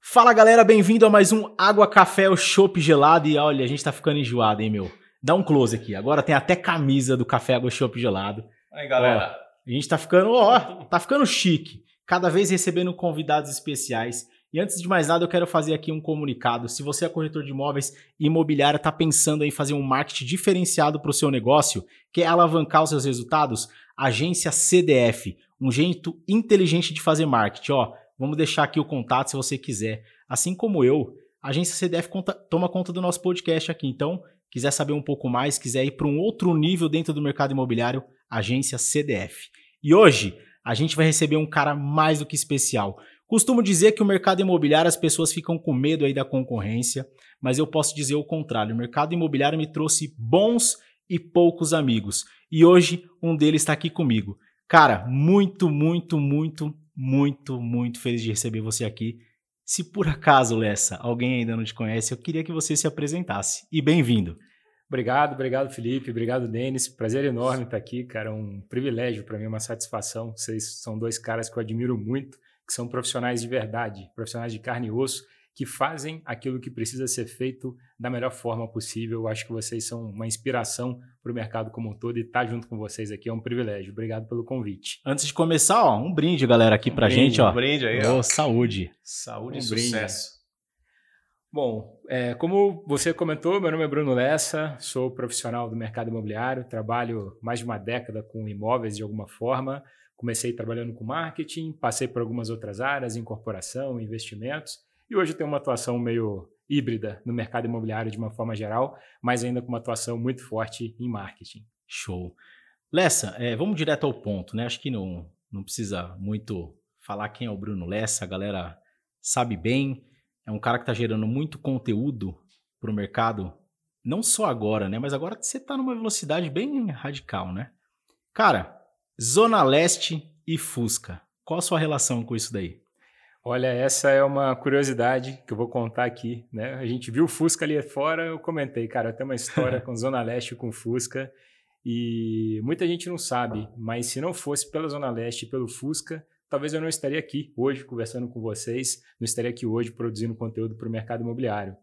Fala galera, bem-vindo a mais um Água Café, o chopp gelado. E olha, a gente tá ficando enjoado, hein, meu? Dá um close aqui. Agora tem até camisa do Café Água Chopp Gelado. Aí, galera. Ó, a gente tá ficando, ó, tá ficando chique. Cada vez recebendo convidados especiais. E antes de mais nada, eu quero fazer aqui um comunicado. Se você é corretor de imóveis e está pensando em fazer um marketing diferenciado para o seu negócio, quer alavancar os seus resultados, agência CDF, um jeito inteligente de fazer marketing. Ó, Vamos deixar aqui o contato se você quiser. Assim como eu, a agência CDF conta, toma conta do nosso podcast aqui. Então, quiser saber um pouco mais, quiser ir para um outro nível dentro do mercado imobiliário, agência CDF. E hoje a gente vai receber um cara mais do que especial. Costumo dizer que o mercado imobiliário as pessoas ficam com medo aí da concorrência, mas eu posso dizer o contrário. O mercado imobiliário me trouxe bons e poucos amigos. E hoje um deles está aqui comigo. Cara, muito, muito, muito muito, muito feliz de receber você aqui. Se por acaso, Lessa, alguém ainda não te conhece, eu queria que você se apresentasse. E bem-vindo. Obrigado, obrigado, Felipe. Obrigado, Denis. Prazer enorme estar aqui, cara. Um privilégio para mim, uma satisfação. Vocês são dois caras que eu admiro muito, que são profissionais de verdade, profissionais de carne e osso, que fazem aquilo que precisa ser feito da melhor forma possível. Eu acho que vocês são uma inspiração para o mercado como um todo e estar tá junto com vocês aqui é um privilégio. Obrigado pelo convite. Antes de começar, ó, um brinde, galera, aqui um pra brinde, gente, ó. Um brinde aí, ó. saúde. Saúde um e sucesso. Bom, é, como você comentou, meu nome é Bruno Lessa, sou profissional do mercado imobiliário, trabalho mais de uma década com imóveis de alguma forma. Comecei trabalhando com marketing, passei por algumas outras áreas, incorporação, investimentos e hoje tem uma atuação meio híbrida no mercado imobiliário de uma forma geral, mas ainda com uma atuação muito forte em marketing. Show. Lessa, é, vamos direto ao ponto, né? Acho que não, não precisa muito falar quem é o Bruno Lessa, a galera sabe bem. É um cara que está gerando muito conteúdo para o mercado, não só agora, né? Mas agora você está numa velocidade bem radical, né? Cara, Zona Leste e Fusca. Qual a sua relação com isso daí? Olha, essa é uma curiosidade que eu vou contar aqui, né? A gente viu o Fusca ali fora, eu comentei, cara, tem uma história com Zona Leste com Fusca e muita gente não sabe, mas se não fosse pela Zona Leste e pelo Fusca, talvez eu não estaria aqui hoje conversando com vocês, não estaria aqui hoje produzindo conteúdo para o mercado imobiliário.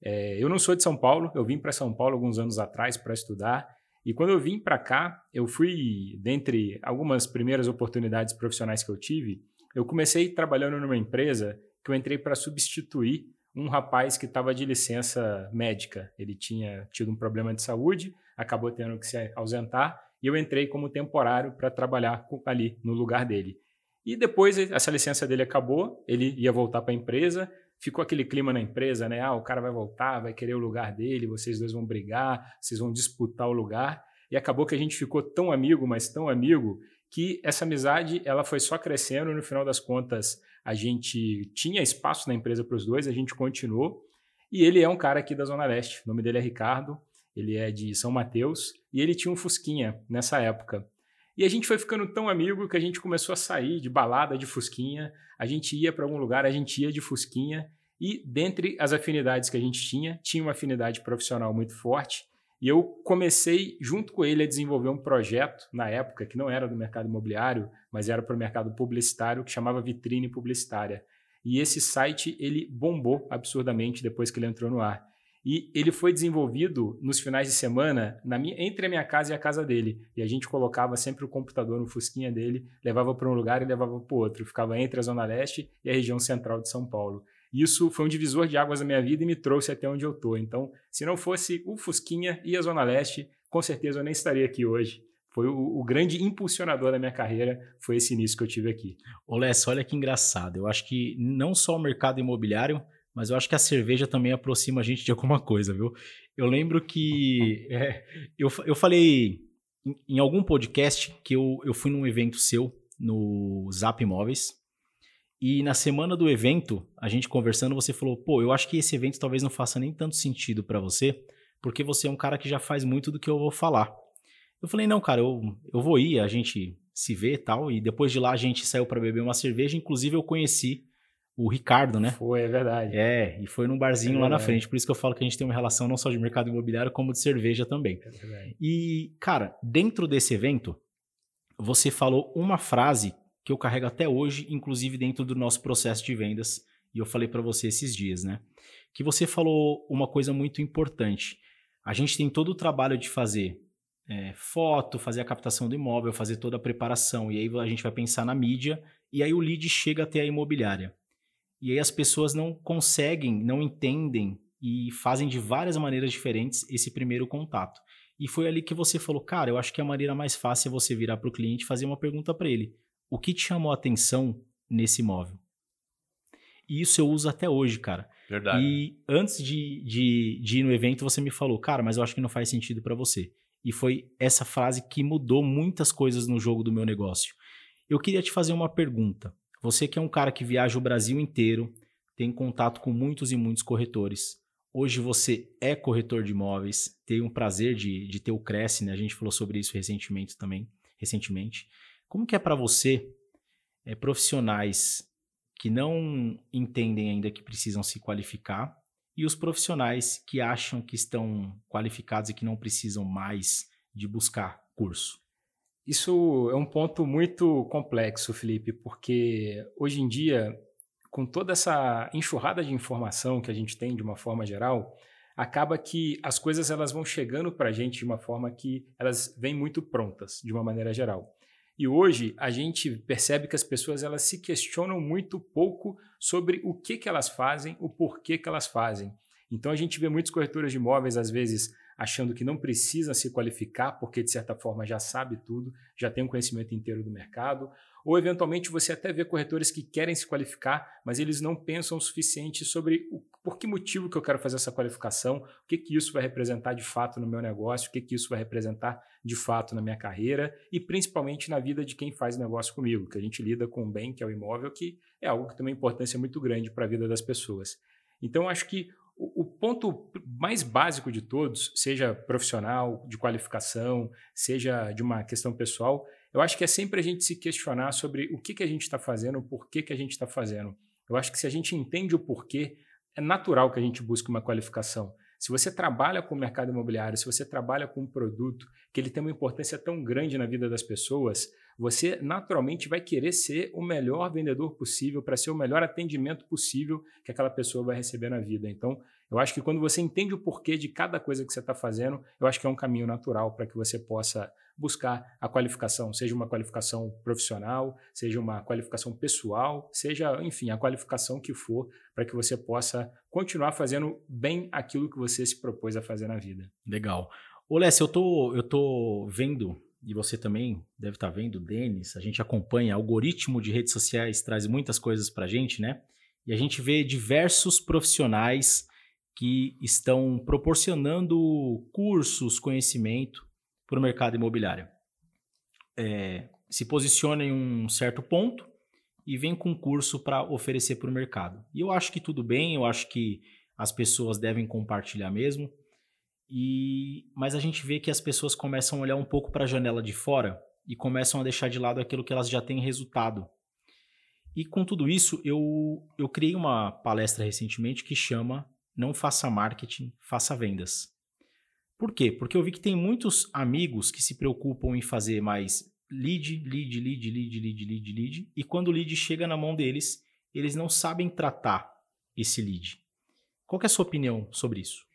É, eu não sou de São Paulo, eu vim para São Paulo alguns anos atrás para estudar e quando eu vim para cá, eu fui, dentre algumas primeiras oportunidades profissionais que eu tive, eu comecei trabalhando numa empresa que eu entrei para substituir um rapaz que estava de licença médica. Ele tinha tido um problema de saúde, acabou tendo que se ausentar e eu entrei como temporário para trabalhar ali no lugar dele. E depois essa licença dele acabou, ele ia voltar para a empresa, ficou aquele clima na empresa, né? Ah, o cara vai voltar, vai querer o lugar dele, vocês dois vão brigar, vocês vão disputar o lugar. E acabou que a gente ficou tão amigo, mas tão amigo, que essa amizade ela foi só crescendo. No final das contas, a gente tinha espaço na empresa para os dois, a gente continuou. E ele é um cara aqui da Zona Leste. O nome dele é Ricardo, ele é de São Mateus e ele tinha um Fusquinha nessa época. E a gente foi ficando tão amigo que a gente começou a sair de balada de Fusquinha. A gente ia para algum lugar, a gente ia de Fusquinha. E dentre as afinidades que a gente tinha, tinha uma afinidade profissional muito forte. E eu comecei, junto com ele, a desenvolver um projeto, na época, que não era do mercado imobiliário, mas era para o mercado publicitário, que chamava Vitrine Publicitária. E esse site, ele bombou absurdamente depois que ele entrou no ar. E ele foi desenvolvido nos finais de semana minha, entre a minha casa e a casa dele. E a gente colocava sempre o computador no fusquinha dele, levava para um lugar e levava para o outro. Ficava entre a Zona Leste e a região central de São Paulo. Isso foi um divisor de águas na minha vida e me trouxe até onde eu estou. Então, se não fosse o Fusquinha e a Zona Leste, com certeza eu nem estaria aqui hoje. Foi o, o grande impulsionador da minha carreira, foi esse início que eu tive aqui. Ô olha que engraçado. Eu acho que não só o mercado imobiliário, mas eu acho que a cerveja também aproxima a gente de alguma coisa, viu? Eu lembro que é, eu, eu falei em, em, algum podcast que eu, eu fui num evento seu no Zap Imóveis, e na semana do evento, a gente conversando, você falou: pô, eu acho que esse evento talvez não faça nem tanto sentido para você, porque você é um cara que já faz muito do que eu vou falar. Eu falei: não, cara, eu, eu vou ir, a gente se vê e tal. E depois de lá a gente saiu para beber uma cerveja. Inclusive, eu conheci o Ricardo, né? Foi, é verdade. É, e foi num barzinho é lá na frente. Por isso que eu falo que a gente tem uma relação não só de mercado imobiliário, como de cerveja também. É verdade. E, cara, dentro desse evento, você falou uma frase que eu carrego até hoje, inclusive dentro do nosso processo de vendas, e eu falei para você esses dias, né? Que você falou uma coisa muito importante. A gente tem todo o trabalho de fazer é, foto, fazer a captação do imóvel, fazer toda a preparação, e aí a gente vai pensar na mídia, e aí o lead chega até a imobiliária. E aí as pessoas não conseguem, não entendem e fazem de várias maneiras diferentes esse primeiro contato. E foi ali que você falou, cara, eu acho que a maneira mais fácil é você virar para o cliente e fazer uma pergunta para ele. O que te chamou a atenção nesse imóvel? E isso eu uso até hoje, cara. Verdade. E antes de, de, de ir no evento, você me falou, cara, mas eu acho que não faz sentido para você. E foi essa frase que mudou muitas coisas no jogo do meu negócio. Eu queria te fazer uma pergunta. Você que é um cara que viaja o Brasil inteiro, tem contato com muitos e muitos corretores. Hoje você é corretor de imóveis, tem o prazer de, de ter o Cresce, né? A gente falou sobre isso recentemente também. Recentemente. Como que é para você, é, profissionais que não entendem ainda que precisam se qualificar e os profissionais que acham que estão qualificados e que não precisam mais de buscar curso? Isso é um ponto muito complexo, Felipe, porque hoje em dia, com toda essa enxurrada de informação que a gente tem de uma forma geral, acaba que as coisas elas vão chegando para a gente de uma forma que elas vêm muito prontas, de uma maneira geral. E hoje a gente percebe que as pessoas elas se questionam muito pouco sobre o que, que elas fazem, o porquê que elas fazem. Então a gente vê muitos corretores de imóveis, às vezes, achando que não precisa se qualificar, porque de certa forma já sabe tudo, já tem um conhecimento inteiro do mercado, ou eventualmente você até vê corretores que querem se qualificar, mas eles não pensam o suficiente sobre o, por que motivo que eu quero fazer essa qualificação, o que, que isso vai representar de fato no meu negócio, o que, que isso vai representar de fato na minha carreira e principalmente na vida de quem faz negócio comigo, que a gente lida com o bem, que é o imóvel, que é algo que tem uma importância muito grande para a vida das pessoas. Então, acho que o, ponto mais básico de todos, seja profissional, de qualificação, seja de uma questão pessoal, eu acho que é sempre a gente se questionar sobre o que, que a gente está fazendo, o porquê que a gente está fazendo. Eu acho que se a gente entende o porquê, é natural que a gente busque uma qualificação. Se você trabalha com o mercado imobiliário, se você trabalha com um produto que ele tem uma importância tão grande na vida das pessoas, você naturalmente vai querer ser o melhor vendedor possível para ser o melhor atendimento possível que aquela pessoa vai receber na vida. Então, eu acho que quando você entende o porquê de cada coisa que você está fazendo, eu acho que é um caminho natural para que você possa buscar a qualificação, seja uma qualificação profissional, seja uma qualificação pessoal, seja, enfim, a qualificação que for, para que você possa continuar fazendo bem aquilo que você se propôs a fazer na vida. Legal. Ô, Lécio, eu tô, eu tô vendo, e você também deve estar tá vendo, Denis, a gente acompanha, algoritmo de redes sociais traz muitas coisas para a gente, né? E a gente vê diversos profissionais que estão proporcionando cursos, conhecimento para o mercado imobiliário. É, se posiciona em um certo ponto e vem com curso para oferecer para o mercado. E eu acho que tudo bem, eu acho que as pessoas devem compartilhar mesmo. E mas a gente vê que as pessoas começam a olhar um pouco para a janela de fora e começam a deixar de lado aquilo que elas já têm resultado. E com tudo isso, eu, eu criei uma palestra recentemente que chama Não Faça Marketing, Faça Vendas. Por quê? Porque eu vi que tem muitos amigos que se preocupam em fazer mais lead, lead, lead, lead, lead, lead, lead, e quando o lead chega na mão deles, eles não sabem tratar esse lead. Qual é a sua opinião sobre isso?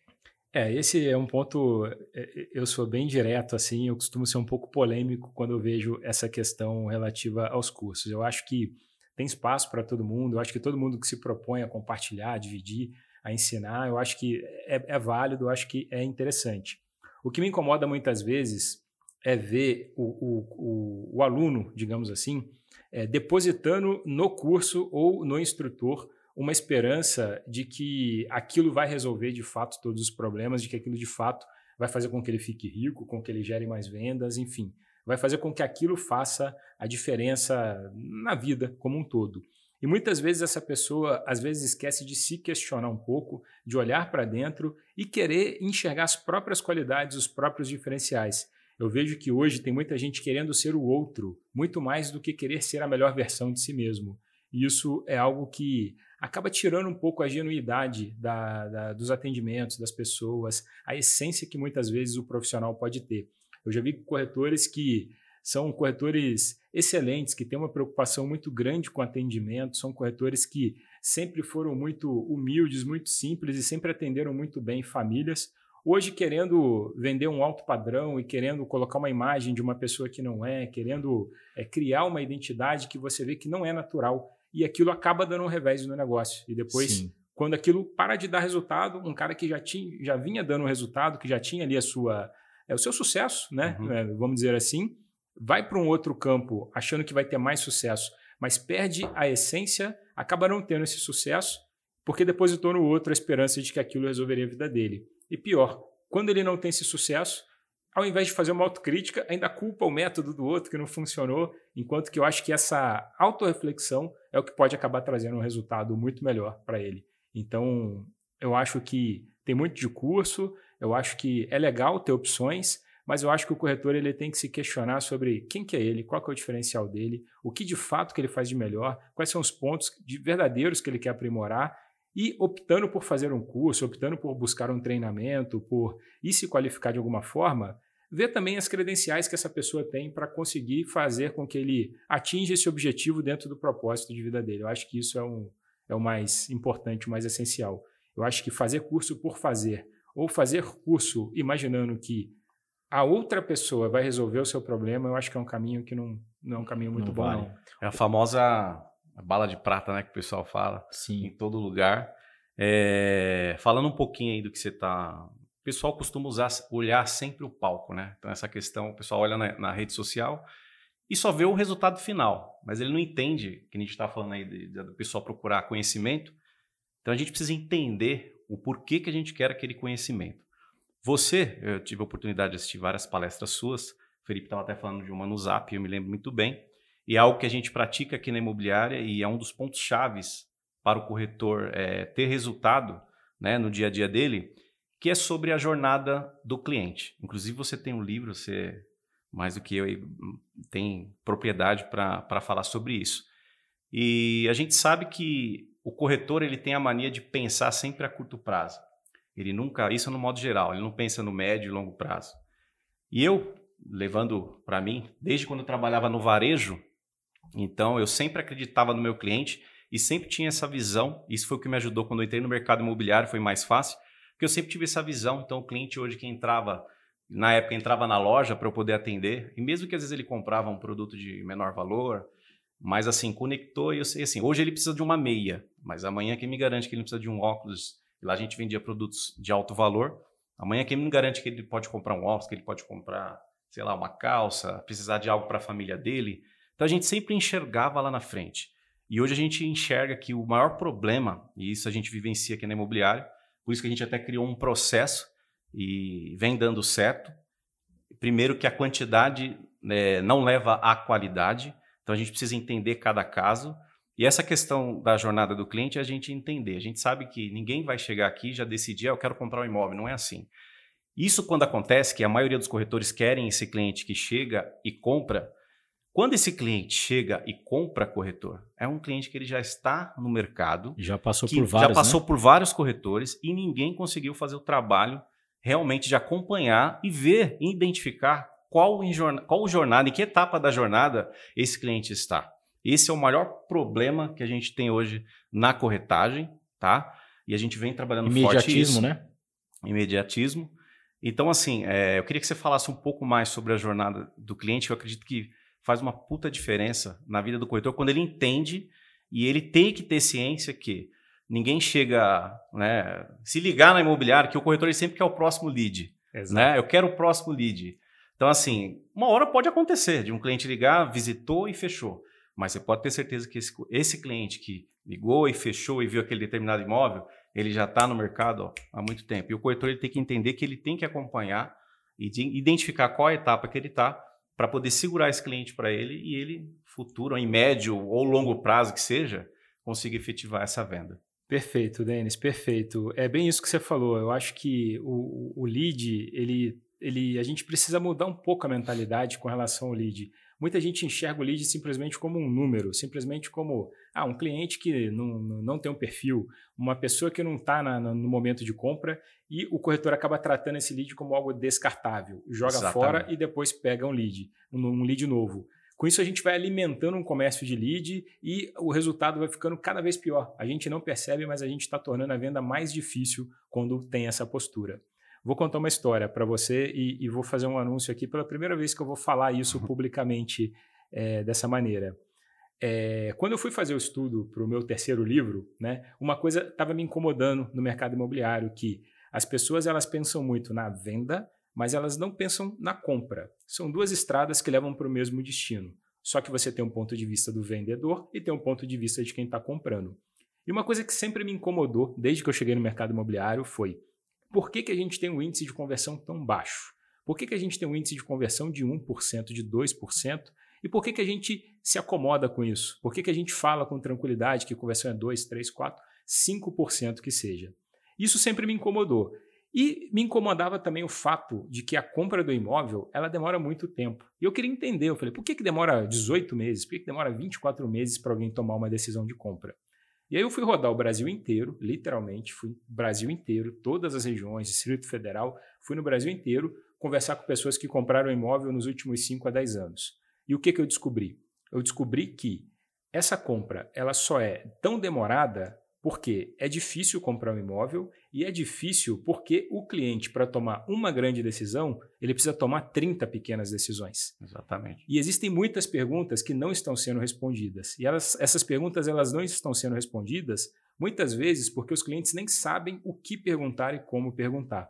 É, esse é um ponto. É, é, eu sou bem direto, assim, eu costumo ser um pouco polêmico quando eu vejo essa questão relativa aos cursos. Eu acho que tem espaço para todo mundo, eu acho que todo mundo que se propõe a compartilhar, a dividir, a ensinar, eu acho que é, é válido, eu acho que é interessante. O que me incomoda muitas vezes é ver o, o, o, o aluno, digamos assim, é, depositando no curso ou no instrutor uma esperança de que aquilo vai resolver de fato todos os problemas, de que aquilo de fato vai fazer com que ele fique rico, com que ele gere mais vendas, enfim, vai fazer com que aquilo faça a diferença na vida como um todo. E muitas vezes essa pessoa, às vezes, esquece de se questionar um pouco, de olhar para dentro e querer enxergar as próprias qualidades, os próprios diferenciais. Eu vejo que hoje tem muita gente querendo ser o outro, muito mais do que querer ser a melhor versão de si mesmo. E isso é algo que acaba tirando um pouco a genuidade da, da, dos atendimentos, das pessoas, a essência que muitas vezes o profissional pode ter. Eu já vi corretores que são corretores excelentes, que têm uma preocupação muito grande com atendimento, são corretores que sempre foram muito humildes, muito simples e sempre atenderam muito bem famílias. Hoje, querendo vender um alto padrão e querendo colocar uma imagem de uma pessoa que não é, querendo é, criar uma identidade que você vê que não é natural, e aquilo acaba dando um revés no negócio. E depois, Sim. quando aquilo para de dar resultado, um cara que já, tinha, já vinha dando resultado, que já tinha ali a sua, é, o seu sucesso, né? Uhum. É, vamos dizer assim, vai para um outro campo achando que vai ter mais sucesso, mas perde a essência, acaba não tendo esse sucesso, porque depositou no outro a esperança de que aquilo resolveria a vida dele. E pior, quando ele não tem esse sucesso, ao invés de fazer uma autocrítica, ainda culpa o método do outro que não funcionou, enquanto que eu acho que essa autorreflexão é o que pode acabar trazendo um resultado muito melhor para ele. Então, eu acho que tem muito de curso, eu acho que é legal ter opções, mas eu acho que o corretor ele tem que se questionar sobre quem que é ele, qual que é o diferencial dele, o que de fato que ele faz de melhor, quais são os pontos de verdadeiros que ele quer aprimorar e optando por fazer um curso, optando por buscar um treinamento, por ir se qualificar de alguma forma, ver também as credenciais que essa pessoa tem para conseguir fazer com que ele atinja esse objetivo dentro do propósito de vida dele. Eu acho que isso é, um, é o mais importante, o mais essencial. Eu acho que fazer curso por fazer, ou fazer curso imaginando que a outra pessoa vai resolver o seu problema, eu acho que é um caminho que não, não é um caminho muito não bom. Vale. Não. É a famosa bala de prata, né, que o pessoal fala Sim. em todo lugar. É, falando um pouquinho aí do que você está. O pessoal costuma usar, olhar sempre o palco, né? Então, essa questão, o pessoal olha na, na rede social e só vê o resultado final, mas ele não entende, que a gente está falando aí do pessoal procurar conhecimento. Então, a gente precisa entender o porquê que a gente quer aquele conhecimento. Você, eu tive a oportunidade de assistir várias palestras suas. O Felipe estava até falando de uma no Zap, eu me lembro muito bem. E é algo que a gente pratica aqui na imobiliária e é um dos pontos chaves para o corretor é, ter resultado né, no dia a dia dele, que é sobre a jornada do cliente. Inclusive, você tem um livro, você, mais do que eu, tem propriedade para falar sobre isso. E a gente sabe que o corretor ele tem a mania de pensar sempre a curto prazo. Ele nunca, isso no modo geral, ele não pensa no médio e longo prazo. E eu, levando para mim, desde quando eu trabalhava no varejo, então eu sempre acreditava no meu cliente e sempre tinha essa visão. Isso foi o que me ajudou quando eu entrei no mercado imobiliário, foi mais fácil, porque eu sempre tive essa visão. Então o cliente hoje que entrava, na época entrava na loja para eu poder atender, e mesmo que às vezes ele comprava um produto de menor valor, mas assim, conectou e eu sei assim, hoje ele precisa de uma meia, mas amanhã quem me garante que ele precisa de um óculos e lá a gente vendia produtos de alto valor. Amanhã quem me garante que ele pode comprar um óculos, que ele pode comprar, sei lá, uma calça, precisar de algo para a família dele. Então a gente sempre enxergava lá na frente. E hoje a gente enxerga que o maior problema, e isso a gente vivencia aqui na imobiliária, por isso que a gente até criou um processo e vem dando certo. Primeiro que a quantidade né, não leva à qualidade, então a gente precisa entender cada caso. E essa questão da jornada do cliente é a gente entender. A gente sabe que ninguém vai chegar aqui e já decidir, ah, eu quero comprar um imóvel. Não é assim. Isso quando acontece, que a maioria dos corretores querem esse cliente que chega e compra. Quando esse cliente chega e compra corretor, é um cliente que ele já está no mercado. Já passou por vários. Já passou né? por vários corretores e ninguém conseguiu fazer o trabalho realmente de acompanhar e ver, identificar qual, qual jornada, em que etapa da jornada esse cliente está. Esse é o maior problema que a gente tem hoje na corretagem, tá? E a gente vem trabalhando forte isso. né? Imediatismo. Então, assim, é, eu queria que você falasse um pouco mais sobre a jornada do cliente, que eu acredito que faz uma puta diferença na vida do corretor quando ele entende e ele tem que ter ciência que ninguém chega, né, se ligar na imobiliária, que o corretor ele sempre quer o próximo lead, Exato. né? Eu quero o próximo lead. Então, assim, uma hora pode acontecer de um cliente ligar, visitou e fechou. Mas você pode ter certeza que esse, esse cliente que ligou e fechou e viu aquele determinado imóvel, ele já está no mercado ó, há muito tempo. E o corretor ele tem que entender que ele tem que acompanhar e identificar qual a etapa que ele está para poder segurar esse cliente para ele e ele, futuro, em médio ou longo prazo que seja, consiga efetivar essa venda. Perfeito, Denis, perfeito. É bem isso que você falou. Eu acho que o, o lead, ele, ele, a gente precisa mudar um pouco a mentalidade com relação ao lead. Muita gente enxerga o lead simplesmente como um número, simplesmente como ah, um cliente que não, não tem um perfil, uma pessoa que não está no momento de compra e o corretor acaba tratando esse lead como algo descartável, joga Exatamente. fora e depois pega um lead, um, um lead novo. Com isso, a gente vai alimentando um comércio de lead e o resultado vai ficando cada vez pior. A gente não percebe, mas a gente está tornando a venda mais difícil quando tem essa postura. Vou contar uma história para você e, e, vou fazer um anúncio aqui pela primeira vez que eu vou falar isso uhum. publicamente é, dessa maneira. É, quando eu fui fazer o estudo para o meu terceiro livro, né, uma coisa estava me incomodando no mercado imobiliário, que as pessoas elas pensam muito na venda, mas elas não pensam na compra. São duas estradas que levam para o mesmo destino. Só que você tem um ponto de vista do vendedor e tem um ponto de vista de quem está comprando. E uma coisa que sempre me incomodou desde que eu cheguei no mercado imobiliário foi por que, que a gente tem um índice de conversão tão baixo? Por que, que a gente tem um índice de conversão de 1%, de 2%? E por que, que a gente se acomoda com isso? Por que, que a gente fala com tranquilidade que conversão é 2, 3, 4, 5% que seja? Isso sempre me incomodou. E me incomodava também o fato de que a compra do imóvel ela demora muito tempo. E eu queria entender, eu falei, por que, que demora 18 meses? Por que, que demora 24 meses para alguém tomar uma decisão de compra? E aí eu fui rodar o Brasil inteiro, literalmente, fui Brasil inteiro, todas as regiões, Distrito Federal, fui no Brasil inteiro conversar com pessoas que compraram imóvel nos últimos 5 a 10 anos. E o que, que eu descobri? Eu descobri que essa compra ela só é tão demorada porque é difícil comprar um imóvel e é difícil porque o cliente, para tomar uma grande decisão, ele precisa tomar 30 pequenas decisões. Exatamente. E existem muitas perguntas que não estão sendo respondidas. E elas, essas perguntas elas não estão sendo respondidas muitas vezes porque os clientes nem sabem o que perguntar e como perguntar.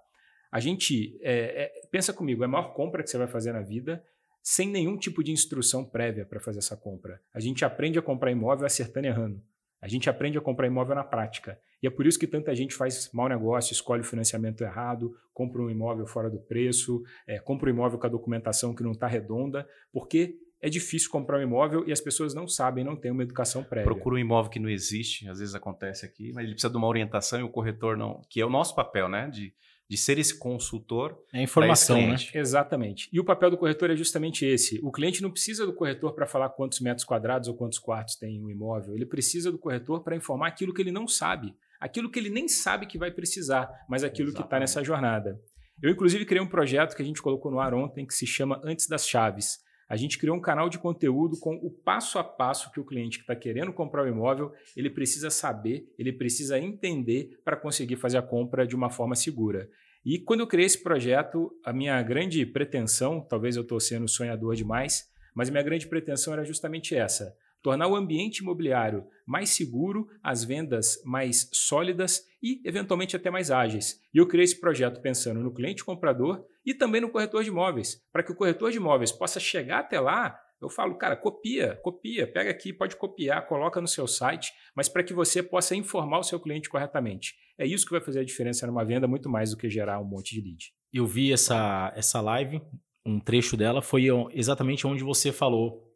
A gente, é, é, pensa comigo, é a maior compra que você vai fazer na vida sem nenhum tipo de instrução prévia para fazer essa compra. A gente aprende a comprar imóvel acertando e errando. A gente aprende a comprar imóvel na prática. E é por isso que tanta gente faz mau negócio, escolhe o financiamento errado, compra um imóvel fora do preço, é, compra um imóvel com a documentação que não está redonda, porque é difícil comprar um imóvel e as pessoas não sabem, não têm uma educação prévia. Procura um imóvel que não existe, às vezes acontece aqui, mas ele precisa de uma orientação e o corretor não, que é o nosso papel, né? De de ser esse consultor. É informação, né? Exatamente. E o papel do corretor é justamente esse. O cliente não precisa do corretor para falar quantos metros quadrados ou quantos quartos tem um imóvel. Ele precisa do corretor para informar aquilo que ele não sabe, aquilo que ele nem sabe que vai precisar, mas aquilo tá Exatamente. que está nessa jornada. Eu, inclusive, criei um projeto que a gente colocou no ar ontem que se chama Antes das Chaves. A gente criou um canal de conteúdo com o passo a passo que o cliente que está querendo comprar o imóvel ele precisa saber, ele precisa entender para conseguir fazer a compra de uma forma segura. E quando eu criei esse projeto, a minha grande pretensão, talvez eu estou sendo sonhador demais, mas a minha grande pretensão era justamente essa: tornar o ambiente imobiliário mais seguro, as vendas mais sólidas e, eventualmente, até mais ágeis. E eu criei esse projeto pensando no cliente comprador e também no corretor de imóveis, para que o corretor de imóveis possa chegar até lá. Eu falo, cara, copia, copia, pega aqui, pode copiar, coloca no seu site, mas para que você possa informar o seu cliente corretamente. É isso que vai fazer a diferença numa venda, muito mais do que gerar um monte de lead. Eu vi essa, essa live, um trecho dela, foi exatamente onde você falou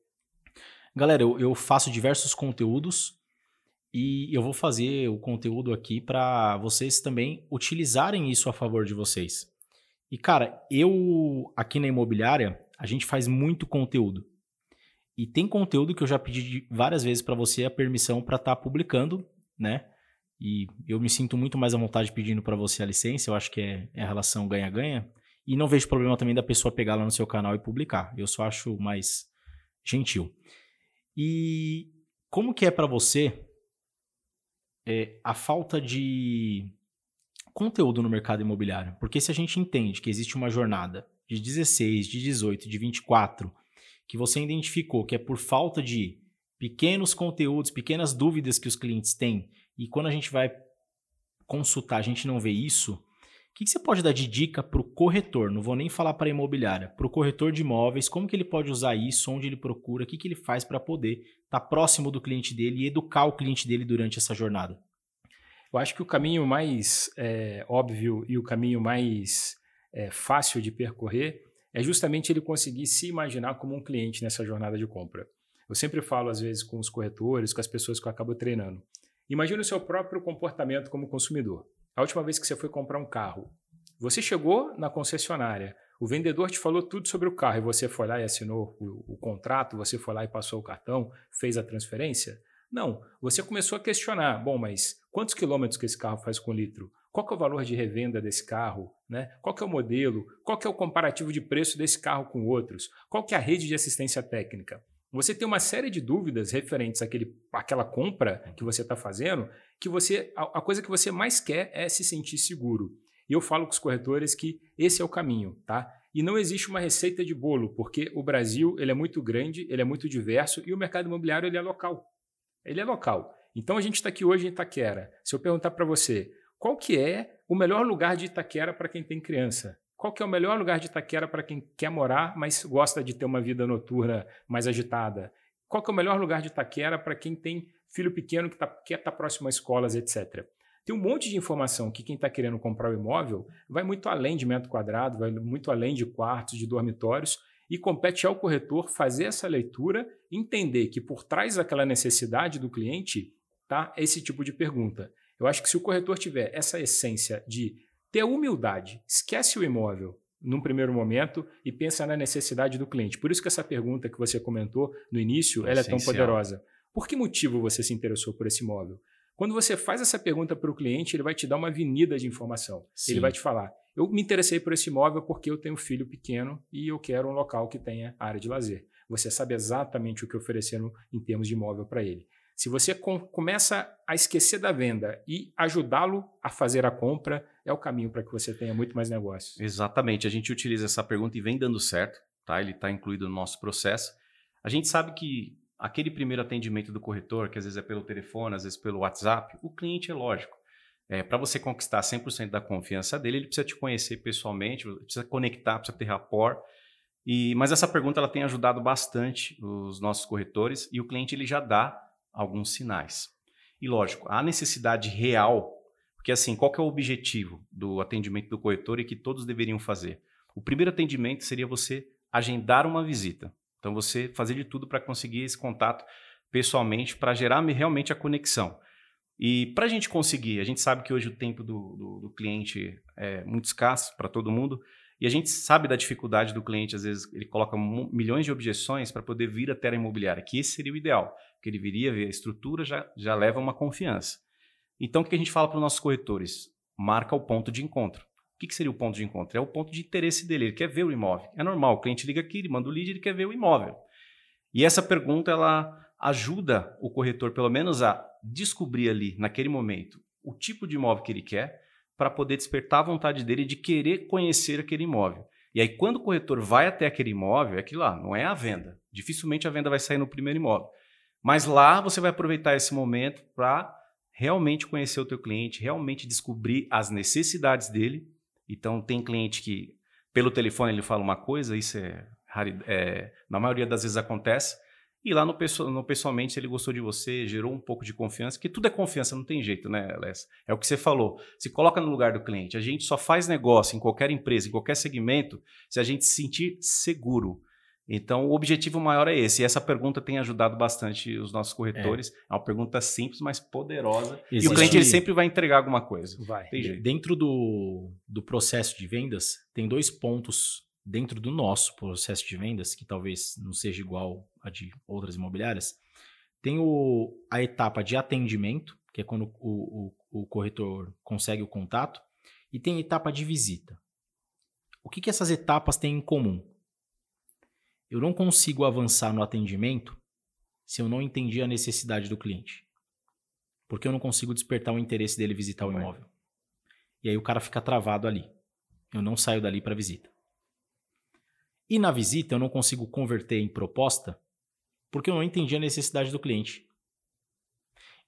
Galera, eu, eu faço diversos conteúdos e eu vou fazer o conteúdo aqui para vocês também utilizarem isso a favor de vocês. E cara, eu aqui na imobiliária, a gente faz muito conteúdo. E tem conteúdo que eu já pedi várias vezes para você a permissão para estar tá publicando, né? E eu me sinto muito mais à vontade pedindo para você a licença, eu acho que é, é a relação ganha-ganha. E não vejo problema também da pessoa pegar lá no seu canal e publicar. Eu só acho mais gentil. E como que é para você é, a falta de conteúdo no mercado imobiliário? Porque se a gente entende que existe uma jornada de 16, de 18, de 24, que você identificou que é por falta de pequenos conteúdos, pequenas dúvidas que os clientes têm, e quando a gente vai consultar, a gente não vê isso, que, que você pode dar de dica para o corretor? Não vou nem falar para a imobiliária, para o corretor de imóveis, como que ele pode usar isso, onde ele procura, o que, que ele faz para poder estar tá próximo do cliente dele e educar o cliente dele durante essa jornada? Eu acho que o caminho mais é, óbvio e o caminho mais é, fácil de percorrer é justamente ele conseguir se imaginar como um cliente nessa jornada de compra. Eu sempre falo, às vezes, com os corretores, com as pessoas que eu acabo treinando. Imagine o seu próprio comportamento como consumidor. A última vez que você foi comprar um carro, você chegou na concessionária, O vendedor te falou tudo sobre o carro e você foi lá e assinou o, o contrato, você foi lá e passou o cartão, fez a transferência? Não, você começou a questionar, bom, mas quantos quilômetros que esse carro faz com litro? Qual é o valor de revenda desse carro? Né? Qual é o modelo? Qual é o comparativo de preço desse carro com outros? Qual é a rede de assistência técnica? Você tem uma série de dúvidas referentes àquele, àquela compra que você está fazendo, que você a, a coisa que você mais quer é se sentir seguro. E eu falo com os corretores que esse é o caminho, tá? E não existe uma receita de bolo, porque o Brasil ele é muito grande, ele é muito diverso e o mercado imobiliário ele é local. Ele é local. Então a gente está aqui hoje em Itaquera. Se eu perguntar para você, qual que é o melhor lugar de Itaquera para quem tem criança? Qual que é o melhor lugar de Itaquera para quem quer morar, mas gosta de ter uma vida noturna mais agitada? Qual que é o melhor lugar de Itaquera para quem tem filho pequeno que tá, quer estar tá próximo a escolas, etc. Tem um monte de informação que quem está querendo comprar o imóvel vai muito além de metro quadrado, vai muito além de quartos, de dormitórios, e compete ao corretor fazer essa leitura, entender que por trás daquela necessidade do cliente está esse tipo de pergunta. Eu acho que se o corretor tiver essa essência de ter humildade, esquece o imóvel num primeiro momento e pensa na necessidade do cliente. Por isso que essa pergunta que você comentou no início, é ela é tão poderosa. Por que motivo você se interessou por esse imóvel? Quando você faz essa pergunta para o cliente, ele vai te dar uma avenida de informação. Sim. Ele vai te falar: eu me interessei por esse imóvel porque eu tenho um filho pequeno e eu quero um local que tenha área de lazer. Você sabe exatamente o que oferecer no, em termos de imóvel para ele. Se você com, começa a esquecer da venda e ajudá-lo a fazer a compra, é o caminho para que você tenha muito mais negócios. Exatamente. A gente utiliza essa pergunta e vem dando certo, tá? Ele está incluído no nosso processo. A gente sabe que aquele primeiro atendimento do corretor, que às vezes é pelo telefone, às vezes pelo WhatsApp, o cliente é lógico. É, para você conquistar 100% da confiança dele, ele precisa te conhecer pessoalmente, precisa conectar, precisa ter rapport. E, mas essa pergunta ela tem ajudado bastante os nossos corretores e o cliente ele já dá alguns sinais. E lógico, a necessidade real, porque assim, qual é o objetivo do atendimento do corretor e que todos deveriam fazer? O primeiro atendimento seria você agendar uma visita. Então você fazer de tudo para conseguir esse contato pessoalmente, para gerar realmente a conexão. E para a gente conseguir, a gente sabe que hoje o tempo do, do, do cliente é muito escasso para todo mundo, e a gente sabe da dificuldade do cliente, às vezes ele coloca milhões de objeções para poder vir até a imobiliária, que esse seria o ideal, porque ele viria ver a estrutura, já, já leva uma confiança. Então o que a gente fala para os nossos corretores? Marca o ponto de encontro. O que, que seria o ponto de encontro? É o ponto de interesse dele, ele quer ver o imóvel. É normal, o cliente liga aqui, ele manda o lead, ele quer ver o imóvel. E essa pergunta, ela ajuda o corretor, pelo menos, a descobrir ali, naquele momento, o tipo de imóvel que ele quer, para poder despertar a vontade dele de querer conhecer aquele imóvel. E aí, quando o corretor vai até aquele imóvel, é aquilo lá, não é a venda. Dificilmente a venda vai sair no primeiro imóvel. Mas lá você vai aproveitar esse momento para realmente conhecer o teu cliente, realmente descobrir as necessidades dele. Então, tem cliente que, pelo telefone, ele fala uma coisa, isso é, é na maioria das vezes acontece, e lá no, no, pessoalmente, se ele gostou de você, gerou um pouco de confiança, que tudo é confiança, não tem jeito, né, Les? É o que você falou. Se coloca no lugar do cliente. A gente só faz negócio em qualquer empresa, em qualquer segmento, se a gente se sentir seguro. Então, o objetivo maior é esse. E essa pergunta tem ajudado bastante os nossos corretores. É, é uma pergunta simples, mas poderosa. Existe. E o cliente ele sempre vai entregar alguma coisa. Vai. Dentro do, do processo de vendas, tem dois pontos dentro do nosso processo de vendas, que talvez não seja igual de outras imobiliárias, tem o, a etapa de atendimento, que é quando o, o, o corretor consegue o contato, e tem a etapa de visita. O que, que essas etapas têm em comum? Eu não consigo avançar no atendimento se eu não entendi a necessidade do cliente. Porque eu não consigo despertar o interesse dele visitar o imóvel. E aí o cara fica travado ali. Eu não saio dali para visita. E na visita eu não consigo converter em proposta porque eu não entendi a necessidade do cliente.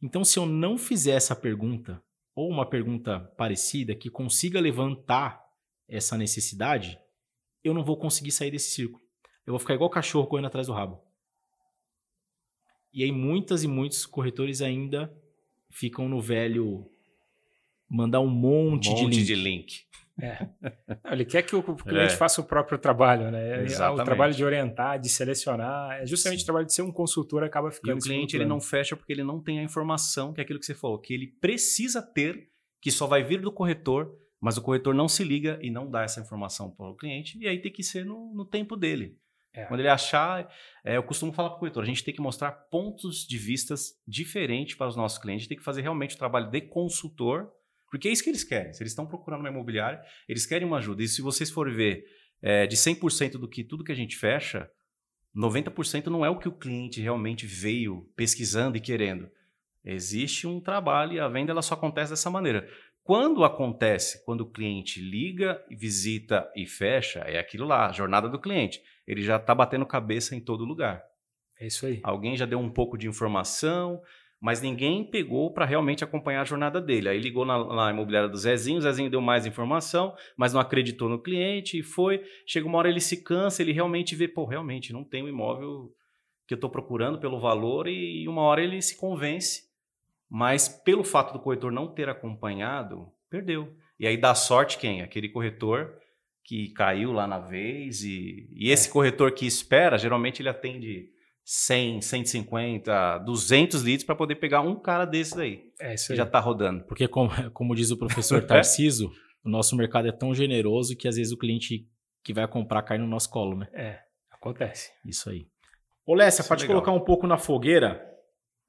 Então, se eu não fizer essa pergunta, ou uma pergunta parecida que consiga levantar essa necessidade, eu não vou conseguir sair desse círculo. Eu vou ficar igual cachorro correndo atrás do rabo. E aí, muitas e muitos corretores ainda ficam no velho mandar um monte, um monte de link. De link. É. Não, ele quer que o cliente é. faça o próprio trabalho, né? Exatamente. O trabalho de orientar, de selecionar, é justamente o trabalho de ser um consultor acaba ficando. E o cliente ele não fecha porque ele não tem a informação que é aquilo que você falou, que ele precisa ter, que só vai vir do corretor Mas o corretor não se liga e não dá essa informação para o cliente, e aí tem que ser no, no tempo dele. É. Quando ele achar, é, eu costumo falar para o corretor, a gente tem que mostrar pontos de vistas diferentes para os nossos clientes, tem que fazer realmente o trabalho de consultor, porque é isso que eles querem. Se eles estão procurando uma imobiliária, eles querem uma ajuda. E se vocês forem ver é, de 100% do que tudo que a gente fecha, 90% não é o que o cliente realmente veio pesquisando e querendo. Existe um trabalho e a venda ela só acontece dessa maneira. Quando acontece, quando o cliente liga, visita e fecha, é aquilo lá, a jornada do cliente. Ele já está batendo cabeça em todo lugar. É isso aí. Alguém já deu um pouco de informação, mas ninguém pegou para realmente acompanhar a jornada dele. Aí ligou na, na, imobiliária do Zezinho, o Zezinho deu mais informação, mas não acreditou no cliente e foi. Chega uma hora ele se cansa, ele realmente vê, pô, realmente não tem o um imóvel que eu estou procurando pelo valor e uma hora ele se convence, mas pelo fato do corretor não ter acompanhado, perdeu. E aí dá sorte quem? Aquele corretor que caiu lá na vez e, e esse é. corretor que espera, geralmente ele atende 100, 150, 200 litros para poder pegar um cara desses aí. É isso aí. Já está rodando. Porque, como, como diz o professor Tarciso, o nosso mercado é tão generoso que às vezes o cliente que vai comprar cai no nosso colo, né? É, acontece. Isso aí. Ô, Lécia, pode é colocar um pouco na fogueira?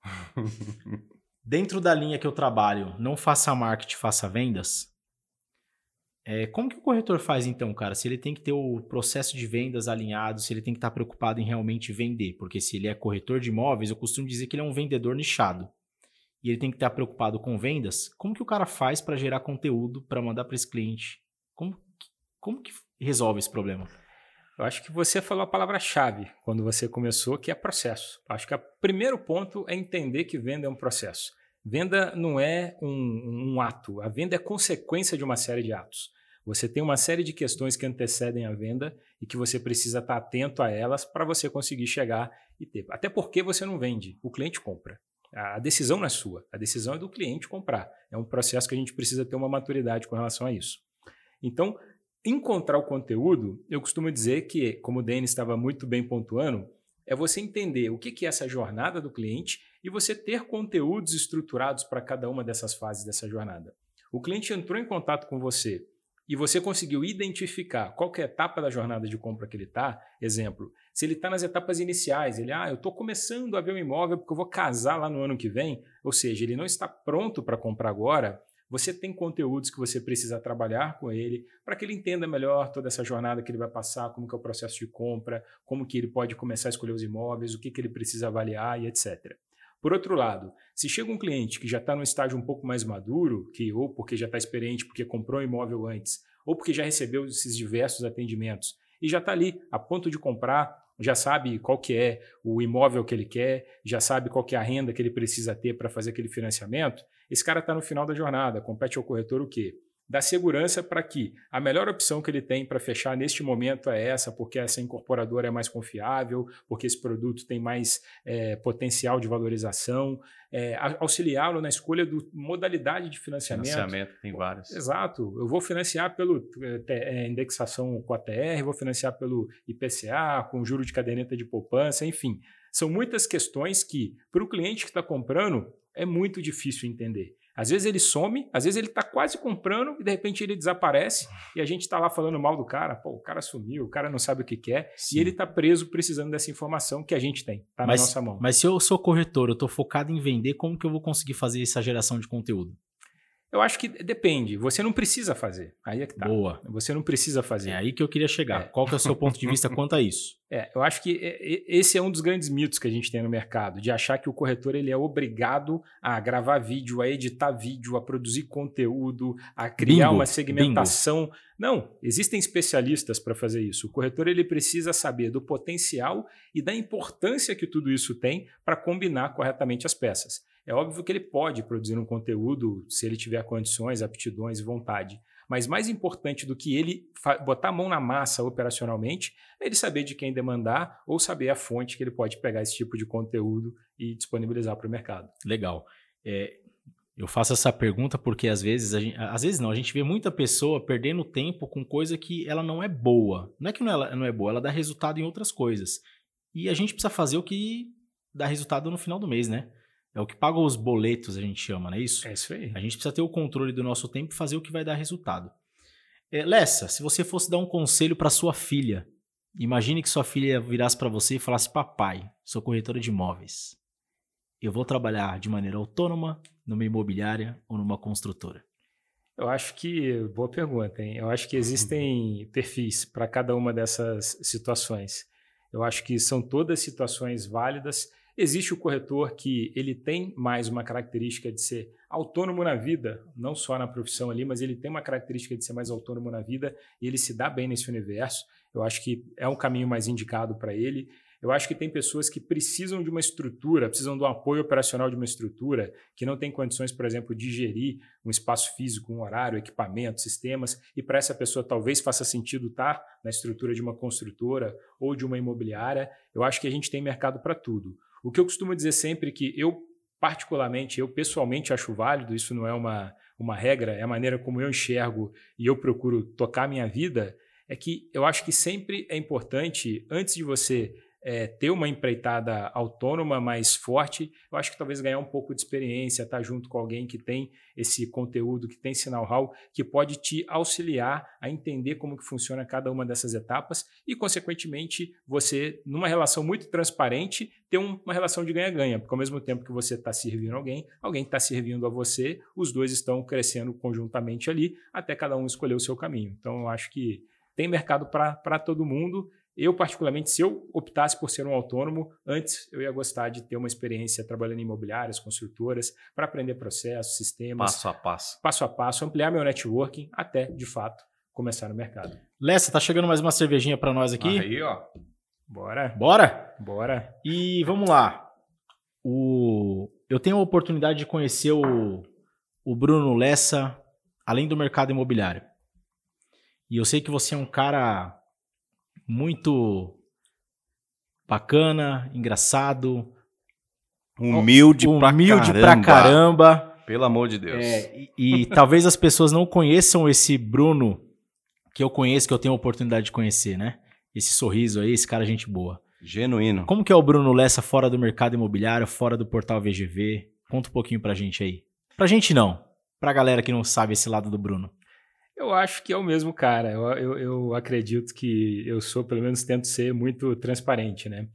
Dentro da linha que eu trabalho, não faça marketing, faça vendas. É, como que o corretor faz então, cara? Se ele tem que ter o processo de vendas alinhado, se ele tem que estar preocupado em realmente vender, porque se ele é corretor de imóveis, eu costumo dizer que ele é um vendedor nichado. E ele tem que estar preocupado com vendas. Como que o cara faz para gerar conteúdo para mandar para esse cliente? Como, como que resolve esse problema? Eu acho que você falou a palavra-chave quando você começou, que é processo. Acho que o primeiro ponto é entender que venda é um processo. Venda não é um, um, ato, a venda é consequência de uma série de atos. Você tem uma série de questões que antecedem a venda e que você precisa estar atento a elas para você conseguir chegar e ter. Até porque você não vende, o cliente compra. A decisão não é sua, a decisão é do cliente comprar. É um processo que a gente precisa ter uma maturidade com relação a isso. Então, encontrar o conteúdo, eu costumo dizer que, como o Denis estava muito bem pontuando, é você entender o que é essa jornada do cliente e você ter conteúdos estruturados para cada uma dessas fases dessa jornada. O cliente entrou em contato com você e você conseguiu identificar qual é a etapa da jornada de compra que ele está, exemplo, se ele está nas etapas iniciais, ele, ah, eu estou começando a ver um imóvel porque eu vou casar lá no ano que vem, ou seja, ele não está pronto para comprar agora, você tem conteúdos que você precisa trabalhar com ele para que ele entenda melhor toda essa jornada que ele vai passar, como que é o processo de compra, como que ele pode começar a escolher os imóveis, o que, que ele precisa avaliar e etc. Por outro lado, se chega um cliente que já está num estágio um pouco mais maduro, que ou porque já está experiente, porque comprou um imóvel antes, ou porque já recebeu esses diversos atendimentos e já está ali a ponto de comprar, já sabe qual que é o imóvel que ele quer, já sabe qual que é a renda que ele precisa ter para fazer aquele financiamento, esse cara está no final da jornada, compete ao corretor o quê? Dá segurança para que a melhor opção que ele tem para fechar neste momento é essa, porque essa incorporadora é mais confiável, porque esse produto tem mais é, potencial de valorização, é, auxiliá-lo na escolha da modalidade de financiamento. Financiamento tem vários. Exato. Eu vou financiar pelo é, indexação com a TR, vou financiar pelo IPCA, com juro de caderneta de poupança, enfim. São muitas questões que, para o cliente que está comprando, é muito difícil entender. Às vezes ele some, às vezes ele está quase comprando e de repente ele desaparece e a gente está lá falando mal do cara. Pô, o cara sumiu, o cara não sabe o que quer Sim. e ele está preso precisando dessa informação que a gente tem, está na nossa mão. Mas se eu sou corretor, eu estou focado em vender, como que eu vou conseguir fazer essa geração de conteúdo? Eu acho que depende. Você não precisa fazer. Aí é que tá. Boa. Você não precisa fazer. É aí que eu queria chegar. É. Qual que é o seu ponto de vista quanto a isso? É, eu acho que esse é um dos grandes mitos que a gente tem no mercado, de achar que o corretor ele é obrigado a gravar vídeo, a editar vídeo, a produzir conteúdo, a criar bingo, uma segmentação. Bingo. Não, existem especialistas para fazer isso. O corretor ele precisa saber do potencial e da importância que tudo isso tem para combinar corretamente as peças. É óbvio que ele pode produzir um conteúdo se ele tiver condições, aptidões e vontade. Mas mais importante do que ele botar a mão na massa operacionalmente é ele saber de quem demandar ou saber a fonte que ele pode pegar esse tipo de conteúdo e disponibilizar para o mercado. Legal. É, eu faço essa pergunta porque às vezes, gente, às vezes não, a gente vê muita pessoa perdendo tempo com coisa que ela não é boa. Não é que não é, não é boa, ela dá resultado em outras coisas. E a gente precisa fazer o que dá resultado no final do mês, né? É o que paga os boletos, a gente chama, não é isso? É isso aí. A gente precisa ter o controle do nosso tempo e fazer o que vai dar resultado. É, Lessa, se você fosse dar um conselho para sua filha, imagine que sua filha virasse para você e falasse: Papai, sou corretora de imóveis. Eu vou trabalhar de maneira autônoma, numa imobiliária ou numa construtora? Eu acho que, boa pergunta, hein? Eu acho que existem perfis para cada uma dessas situações. Eu acho que são todas situações válidas. Existe o corretor que ele tem mais uma característica de ser autônomo na vida, não só na profissão ali, mas ele tem uma característica de ser mais autônomo na vida e ele se dá bem nesse universo. Eu acho que é um caminho mais indicado para ele. Eu acho que tem pessoas que precisam de uma estrutura, precisam do apoio operacional de uma estrutura, que não tem condições, por exemplo, de gerir um espaço físico, um horário, equipamento, sistemas, e para essa pessoa talvez faça sentido estar na estrutura de uma construtora ou de uma imobiliária. Eu acho que a gente tem mercado para tudo. O que eu costumo dizer sempre é que eu, particularmente, eu pessoalmente acho válido, isso não é uma, uma regra, é a maneira como eu enxergo e eu procuro tocar minha vida, é que eu acho que sempre é importante, antes de você é, ter uma empreitada autônoma mais forte, eu acho que talvez ganhar um pouco de experiência, estar tá junto com alguém que tem esse conteúdo, que tem esse know-how, que pode te auxiliar a entender como que funciona cada uma dessas etapas e, consequentemente, você, numa relação muito transparente, ter uma relação de ganha-ganha, porque ao mesmo tempo que você está servindo alguém, alguém está servindo a você, os dois estão crescendo conjuntamente ali, até cada um escolher o seu caminho. Então, eu acho que tem mercado para todo mundo eu, particularmente, se eu optasse por ser um autônomo, antes eu ia gostar de ter uma experiência trabalhando em imobiliárias, construtoras, para aprender processos, sistemas. Passo a passo. Passo a passo, ampliar meu networking até, de fato, começar no mercado. Lessa, tá chegando mais uma cervejinha para nós aqui? Aí, ó. Bora. Bora? Bora. E vamos lá. O... Eu tenho a oportunidade de conhecer o, o Bruno Lessa, além do mercado imobiliário. E eu sei que você é um cara muito bacana, engraçado. Humilde, humilde pra, caramba. pra caramba. Pelo amor de Deus. É, e, e talvez as pessoas não conheçam esse Bruno que eu conheço, que eu tenho a oportunidade de conhecer, né? Esse sorriso aí, esse cara gente boa. Genuíno. Como que é o Bruno Lessa fora do mercado imobiliário, fora do portal VGV? Conta um pouquinho pra gente aí. Pra gente não, pra galera que não sabe esse lado do Bruno. Eu acho que é o mesmo cara. Eu, eu, eu, acredito que eu sou, pelo menos tento ser muito transparente, né?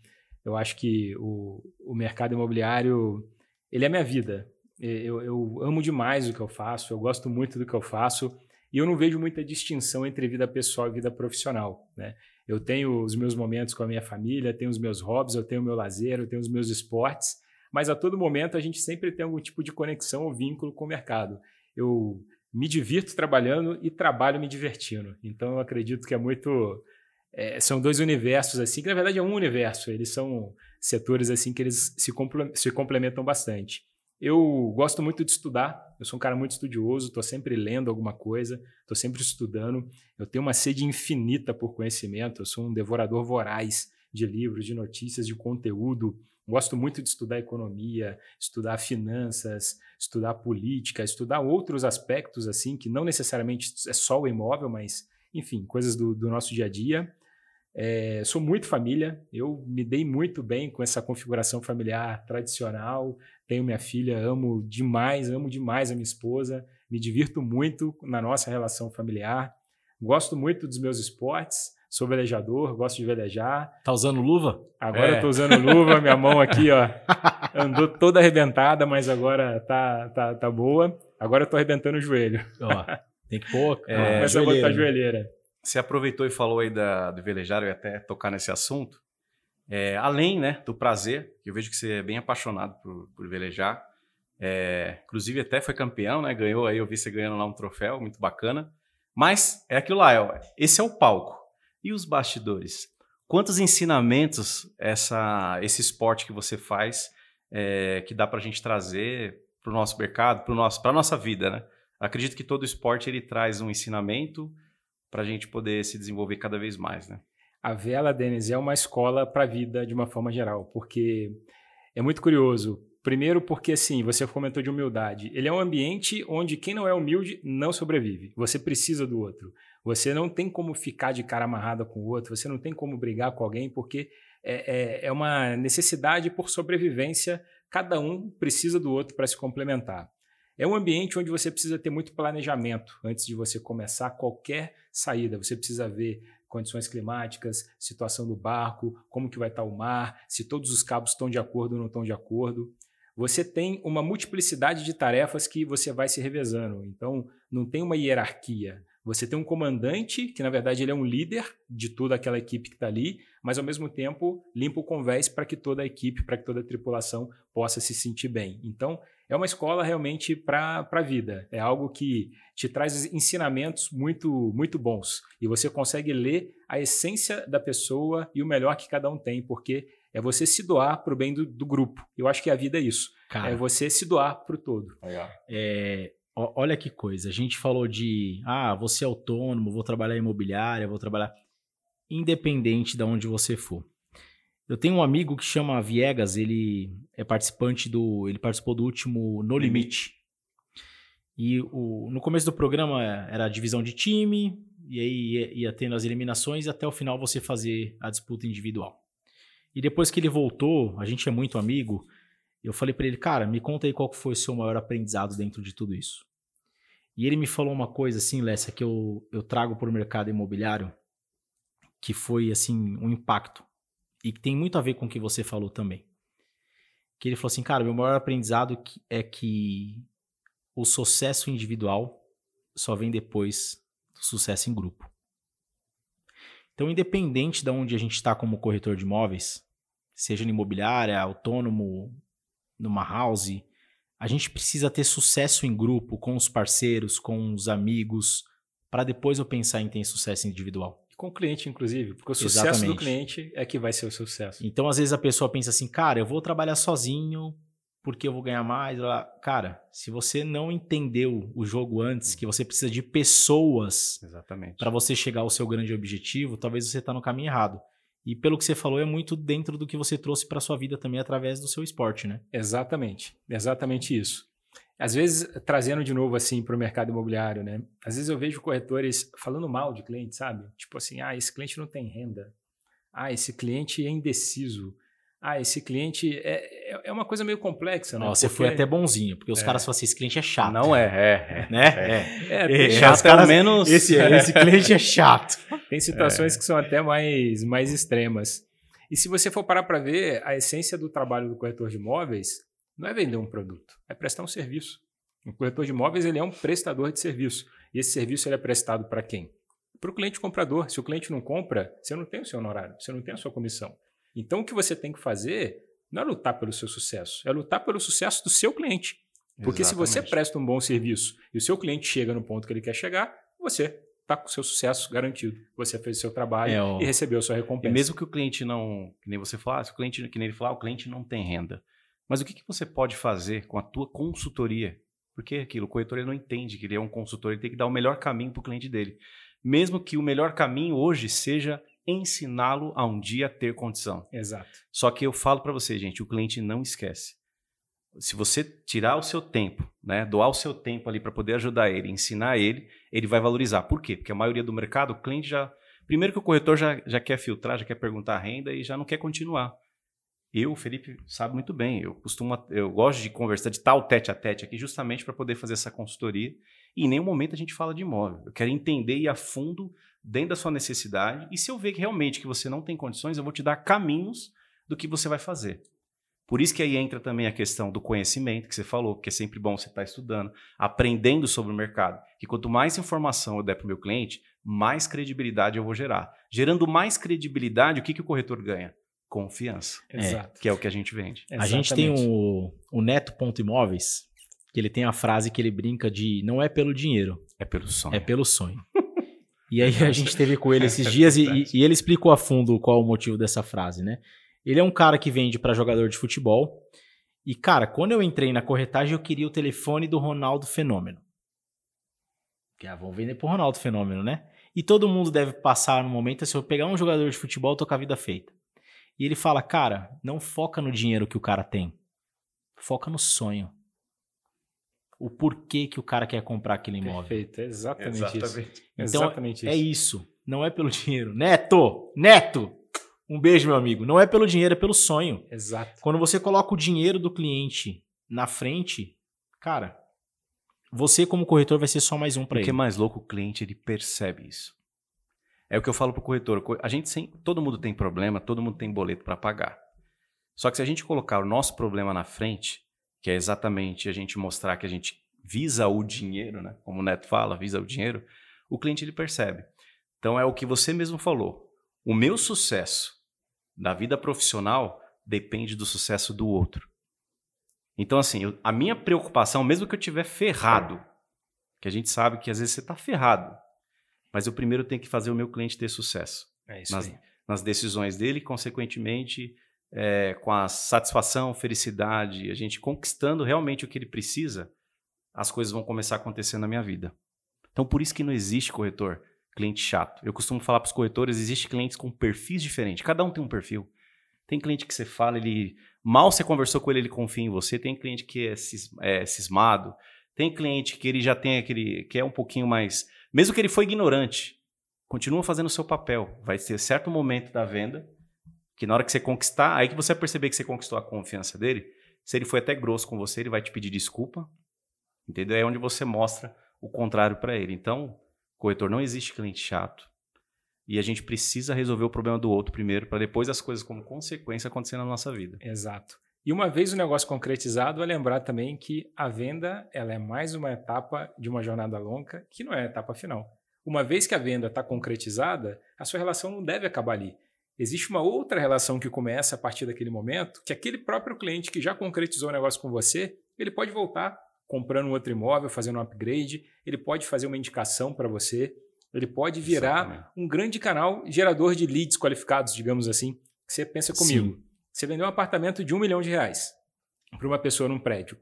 Eu acho que o, o mercado imobiliário, ele é minha vida. Eu, eu amo demais o que eu faço, eu gosto muito do que eu faço e eu não vejo muita distinção entre vida pessoal e vida profissional, né? Eu tenho os meus momentos com a minha família, tenho os meus hobbies, eu tenho o meu lazer, eu tenho os meus esportes, mas a todo momento a gente sempre tem algum tipo de conexão ou vínculo com o mercado. Eu me divirto trabalhando e trabalho me divertindo. Então eu acredito que é muito é, são dois universos assim, que na verdade é um universo. Eles são setores assim que eles se, se complementam bastante. Eu gosto muito de estudar. Eu sou um cara muito estudioso. Estou sempre lendo alguma coisa. Estou sempre estudando. Eu tenho uma sede infinita por conhecimento. Eu sou um devorador voraz de livros, de notícias, de conteúdo. Gosto muito de estudar economia, estudar finanças, estudar política, estudar outros aspectos assim, que não necessariamente é só o imóvel, mas, enfim, coisas do, do nosso dia a dia. É, sou muito família, eu me dei muito bem com essa configuração familiar tradicional. Tenho minha filha, amo demais, amo demais a minha esposa, me divirto muito na nossa relação familiar. Gosto muito dos meus esportes, Sou velejador, gosto de velejar. Tá usando luva? Agora é. eu tô usando luva, minha mão aqui, ó, andou toda arrebentada, mas agora tá, tá, tá boa. Agora eu tô arrebentando o joelho. Ó, tem que pôr. É, Começa a botar a joelheira. Você aproveitou e falou aí da, do velejar, eu ia até tocar nesse assunto. É, além né, do prazer, que eu vejo que você é bem apaixonado por, por velejar. É, inclusive até foi campeão, né? Ganhou aí, eu vi você ganhando lá um troféu, muito bacana. Mas é aquilo lá, é, esse é o palco. E os bastidores? Quantos ensinamentos essa, esse esporte que você faz é, que dá para a gente trazer para o nosso mercado, para a nossa vida, né? Acredito que todo esporte ele traz um ensinamento para a gente poder se desenvolver cada vez mais, né? A vela, Denis, é uma escola para a vida de uma forma geral, porque é muito curioso. Primeiro, porque assim, você comentou de humildade. Ele é um ambiente onde quem não é humilde não sobrevive. Você precisa do outro. Você não tem como ficar de cara amarrada com o outro, você não tem como brigar com alguém, porque é, é, é uma necessidade por sobrevivência, cada um precisa do outro para se complementar. É um ambiente onde você precisa ter muito planejamento antes de você começar qualquer saída. Você precisa ver condições climáticas, situação do barco, como que vai estar o mar, se todos os cabos estão de acordo ou não estão de acordo. Você tem uma multiplicidade de tarefas que você vai se revezando. Então, não tem uma hierarquia. Você tem um comandante, que na verdade ele é um líder de toda aquela equipe que está ali, mas ao mesmo tempo limpa o convés para que toda a equipe, para que toda a tripulação possa se sentir bem. Então, é uma escola realmente para a vida. É algo que te traz ensinamentos muito, muito bons. E você consegue ler a essência da pessoa e o melhor que cada um tem, porque é você se doar para o bem do, do, grupo. Eu acho que a vida é isso. Cara, é você se doar para o todo. É, olha que coisa. A gente falou de, ah, você é autônomo, vou trabalhar imobiliária, vou trabalhar independente de onde você for. Eu tenho um amigo que chama Viegas, ele é participante do, ele participou do último No Limite. E o, no começo do programa era a divisão de time, e aí ia, ia tendo as eliminações e até o final você fazer a disputa individual. E depois que ele voltou, a gente é muito amigo, eu falei para ele, cara, me conta aí qual foi o seu maior aprendizado dentro de tudo isso. E ele me falou uma coisa assim, Lécia, que eu, eu trago para o mercado imobiliário, que foi assim um impacto e que tem muito a ver com o que você falou também. Que ele falou assim, cara, meu maior aprendizado é que o sucesso individual só vem depois do sucesso em grupo. Então, independente de onde a gente está como corretor de imóveis, seja no imobiliária, autônomo, numa house, a gente precisa ter sucesso em grupo, com os parceiros, com os amigos, para depois eu pensar em ter sucesso individual. Com o cliente, inclusive, porque o sucesso Exatamente. do cliente é que vai ser o sucesso. Então, às vezes, a pessoa pensa assim, cara, eu vou trabalhar sozinho porque eu vou ganhar mais. Cara, se você não entendeu o jogo antes, que você precisa de pessoas para você chegar ao seu grande objetivo, talvez você está no caminho errado. E pelo que você falou, é muito dentro do que você trouxe para sua vida também através do seu esporte, né? Exatamente. Exatamente isso. Às vezes, trazendo de novo assim para o mercado imobiliário, né? Às vezes eu vejo corretores falando mal de cliente, sabe? Tipo assim, ah, esse cliente não tem renda. Ah, esse cliente é indeciso. Ah, esse cliente é, é, é uma coisa meio complexa, né? Você foi até bonzinho, porque os é. caras falam assim, esse cliente é chato. Não é, é, é né? É, é, é, é chato caras, menos... Esse, esse cliente é chato. Tem situações que são até mais, mais extremas. E se você for parar para ver, a essência do trabalho do corretor de imóveis não é vender um produto, é prestar um serviço. Um corretor de imóveis ele é um prestador de serviço. E esse serviço ele é prestado para quem? Para o cliente comprador. Se o cliente não compra, você não tem o seu honorário, você não tem a sua comissão. Então o que você tem que fazer não é lutar pelo seu sucesso, é lutar pelo sucesso do seu cliente. Porque Exatamente. se você presta um bom serviço e o seu cliente chega no ponto que ele quer chegar, você está com o seu sucesso garantido. Você fez o seu trabalho é, ó, e recebeu a sua recompensa. E mesmo que o cliente não, que nem você falasse, o cliente, que nem ele falar, o cliente não tem renda. Mas o que, que você pode fazer com a tua consultoria? Porque aquilo, o corretor ele não entende que ele é um consultor, ele tem que dar o melhor caminho para o cliente dele. Mesmo que o melhor caminho hoje seja ensiná-lo a um dia ter condição. Exato. Só que eu falo para você, gente, o cliente não esquece. Se você tirar o seu tempo, né, doar o seu tempo ali para poder ajudar ele, ensinar ele, ele vai valorizar. Por quê? Porque a maioria do mercado, o cliente já. Primeiro que o corretor já, já quer filtrar, já quer perguntar a renda e já não quer continuar. Eu, o Felipe sabe muito bem, eu costumo, eu gosto de conversar de tal tete a tete aqui justamente para poder fazer essa consultoria. E em nenhum momento a gente fala de imóvel. Eu quero entender e a fundo dentro da sua necessidade. E se eu ver que realmente que você não tem condições, eu vou te dar caminhos do que você vai fazer. Por isso que aí entra também a questão do conhecimento que você falou, que é sempre bom você estar tá estudando, aprendendo sobre o mercado. Que quanto mais informação eu der para o meu cliente, mais credibilidade eu vou gerar. Gerando mais credibilidade, o que, que o corretor ganha? Confiança. Exato. Que é o que a gente vende. Exatamente. A gente tem o, o Neto Ponto Imóveis, que ele tem a frase que ele brinca de não é pelo dinheiro. É pelo sonho. É pelo sonho. e aí a gente teve com ele esses dias e, e ele explicou a fundo qual o motivo dessa frase, né? Ele é um cara que vende para jogador de futebol. E, cara, quando eu entrei na corretagem, eu queria o telefone do Ronaldo Fenômeno. Que ah, vão vender pro Ronaldo Fenômeno, né? E todo mundo deve passar no momento, se eu pegar um jogador de futebol, eu tô com a vida feita. E ele fala, cara, não foca no dinheiro que o cara tem. Foca no sonho. O porquê que o cara quer comprar aquele imóvel. Perfeito, é exatamente, exatamente. isso. Então, exatamente é isso. isso. Não é pelo dinheiro. Neto! Neto! Um beijo, meu amigo. Não é pelo dinheiro, é pelo sonho. Exato. Quando você coloca o dinheiro do cliente na frente, cara, Você, como corretor, vai ser só mais um para ele. O que é mais louco, o cliente ele percebe isso. É o que eu falo pro corretor. A gente sempre, todo mundo tem problema, todo mundo tem boleto para pagar. Só que se a gente colocar o nosso problema na frente, que é exatamente a gente mostrar que a gente visa o dinheiro, né? Como o Neto fala, visa o dinheiro, o cliente ele percebe. Então é o que você mesmo falou. O meu sucesso da vida profissional depende do sucesso do outro. Então, assim, eu, a minha preocupação, mesmo que eu tiver ferrado, que a gente sabe que às vezes você está ferrado, mas eu primeiro tenho que fazer o meu cliente ter sucesso. É isso nas, aí. nas decisões dele, consequentemente, é, com a satisfação, felicidade, a gente conquistando realmente o que ele precisa, as coisas vão começar a acontecer na minha vida. Então, por isso que não existe corretor cliente chato. Eu costumo falar para os corretores, existe clientes com perfis diferentes. Cada um tem um perfil. Tem cliente que você fala, ele mal você conversou com ele, ele confia em você. Tem cliente que é, cis, é cismado. Tem cliente que ele já tem aquele que é um pouquinho mais, mesmo que ele foi ignorante, continua fazendo o seu papel. Vai ter certo momento da venda que na hora que você conquistar, aí que você vai perceber que você conquistou a confiança dele. Se ele foi até grosso com você, ele vai te pedir desculpa. Entendeu? É onde você mostra o contrário para ele. Então, corretor não existe cliente chato. E a gente precisa resolver o problema do outro primeiro, para depois as coisas como consequência acontecer na nossa vida. Exato. E uma vez o negócio concretizado, é lembrar também que a venda ela é mais uma etapa de uma jornada longa, que não é a etapa final. Uma vez que a venda está concretizada, a sua relação não deve acabar ali. Existe uma outra relação que começa a partir daquele momento, que aquele próprio cliente que já concretizou o negócio com você, ele pode voltar comprando um outro imóvel, fazendo um upgrade, ele pode fazer uma indicação para você, ele pode virar Exatamente. um grande canal gerador de leads qualificados, digamos assim. Você pensa comigo. Sim. Você vendeu um apartamento de um milhão de reais para uma pessoa num prédio.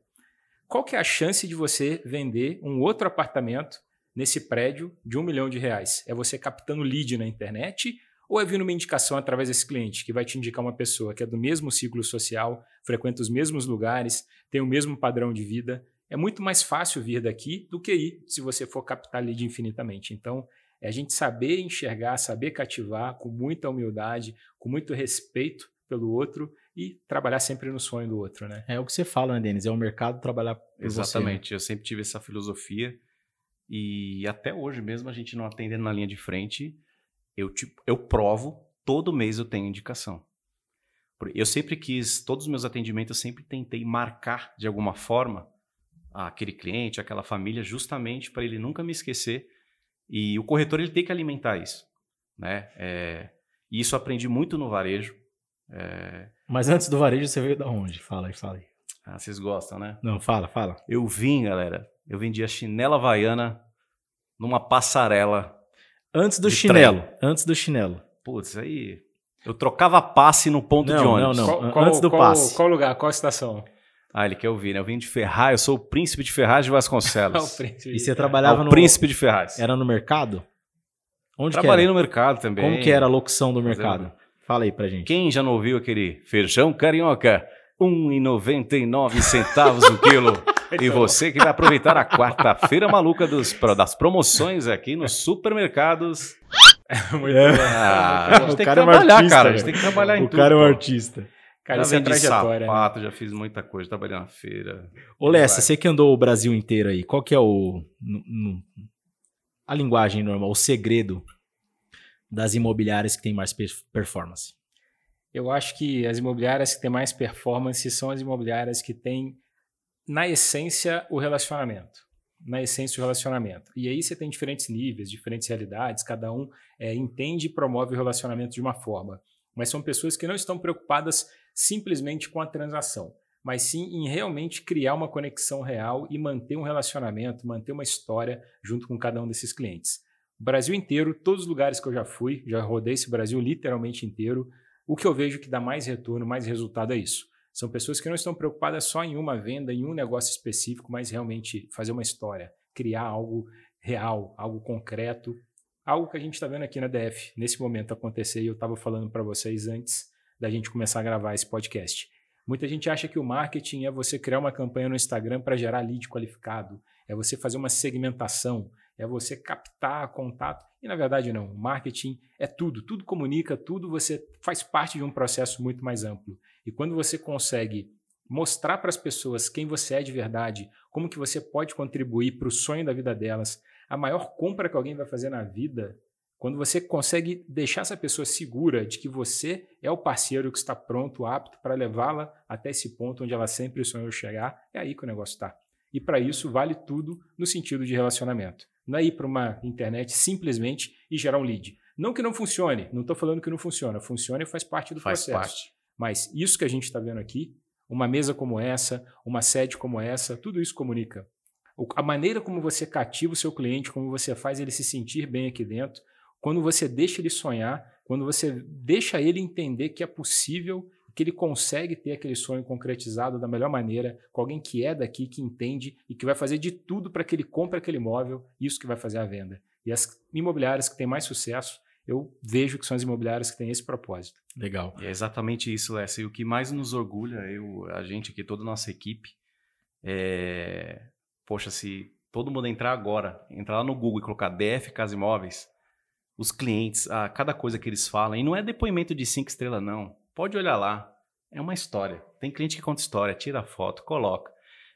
Qual que é a chance de você vender um outro apartamento nesse prédio de um milhão de reais? É você captando lead na internet ou é vindo uma indicação através desse cliente que vai te indicar uma pessoa que é do mesmo ciclo social, frequenta os mesmos lugares, tem o mesmo padrão de vida? É muito mais fácil vir daqui do que ir se você for captar lead infinitamente. Então, é a gente saber enxergar, saber cativar com muita humildade, com muito respeito pelo outro e trabalhar sempre no sonho do outro, né? É o que você fala, né, Denis? É o mercado trabalhar por Exatamente. Você, né? Eu sempre tive essa filosofia e até hoje mesmo a gente não atendendo na linha de frente, eu, tipo, eu provo, todo mês eu tenho indicação. Eu sempre quis, todos os meus atendimentos, eu sempre tentei marcar de alguma forma aquele cliente, aquela família, justamente para ele nunca me esquecer e o corretor ele tem que alimentar isso, né? É, e isso aprendi muito no varejo. É... Mas antes do varejo você veio da onde? Fala aí, fala aí. Ah, vocês gostam, né? Não, fala, fala. Eu vim, galera. Eu vendia chinela havaiana numa passarela. Antes do chinelo. Trem. Antes do chinelo. Putz, aí. Eu trocava passe no ponto não, de ônibus. Não, não. Qual, Antes do qual, passe. Qual lugar? Qual estação? Ah, ele quer ouvir, né? Eu vim de Ferraz, eu sou o príncipe de Ferraz de Vasconcelos. e você trabalhava é no... príncipe de Ferraz. Era no mercado? Onde Trabalhei no mercado também. Como que era a locução do mercado? Fala aí pra gente. Quem já não ouviu aquele feijão carioca? R$ 1,99 centavos o quilo. e você que vai aproveitar a quarta-feira maluca dos, das promoções aqui nos supermercados. Muito é. ah, a gente tem que é trabalhar, artista, cara. A gente tem que trabalhar em o tudo. O cara é um artista. Cara, já vendi sapato, né? já fiz muita coisa, trabalhei na feira. Ô, Lessa, você que andou o Brasil inteiro aí, qual que é o... No, no, a linguagem normal, o segredo das imobiliárias que tem mais performance? Eu acho que as imobiliárias que têm mais performance são as imobiliárias que têm, na essência, o relacionamento. Na essência, o relacionamento. E aí você tem diferentes níveis, diferentes realidades, cada um é, entende e promove o relacionamento de uma forma. Mas são pessoas que não estão preocupadas simplesmente com a transação, mas sim em realmente criar uma conexão real e manter um relacionamento, manter uma história junto com cada um desses clientes. O Brasil inteiro, todos os lugares que eu já fui, já rodei esse Brasil literalmente inteiro, o que eu vejo que dá mais retorno, mais resultado é isso. São pessoas que não estão preocupadas só em uma venda, em um negócio específico, mas realmente fazer uma história, criar algo real, algo concreto, algo que a gente está vendo aqui na DF nesse momento acontecer e eu estava falando para vocês antes da gente começar a gravar esse podcast. Muita gente acha que o marketing é você criar uma campanha no Instagram para gerar lead qualificado, é você fazer uma segmentação, é você captar contato. E na verdade não, o marketing é tudo, tudo comunica, tudo você faz parte de um processo muito mais amplo. E quando você consegue mostrar para as pessoas quem você é de verdade, como que você pode contribuir para o sonho da vida delas. A maior compra que alguém vai fazer na vida, quando você consegue deixar essa pessoa segura de que você é o parceiro que está pronto, apto para levá-la até esse ponto onde ela sempre sonhou chegar, é aí que o negócio está. E para isso vale tudo no sentido de relacionamento. Não é ir para uma internet simplesmente e gerar um lead. Não que não funcione, não estou falando que não funciona, funciona e faz parte do faz processo. Parte. Mas isso que a gente está vendo aqui, uma mesa como essa, uma sede como essa, tudo isso comunica. A maneira como você cativa o seu cliente, como você faz ele se sentir bem aqui dentro, quando você deixa ele sonhar, quando você deixa ele entender que é possível, que ele consegue ter aquele sonho concretizado da melhor maneira, com alguém que é daqui, que entende e que vai fazer de tudo para que ele compre aquele imóvel, isso que vai fazer a venda. E as imobiliárias que têm mais sucesso, eu vejo que são as imobiliárias que têm esse propósito. Legal. E é exatamente isso, Lessa. E o que mais nos orgulha, eu, a gente aqui, toda a nossa equipe, é. Poxa, se todo mundo entrar agora, entrar lá no Google e colocar DF Casa Imóveis, os clientes, a cada coisa que eles falam, e não é depoimento de cinco estrelas, não. Pode olhar lá. É uma história. Tem cliente que conta história, tira foto, coloca.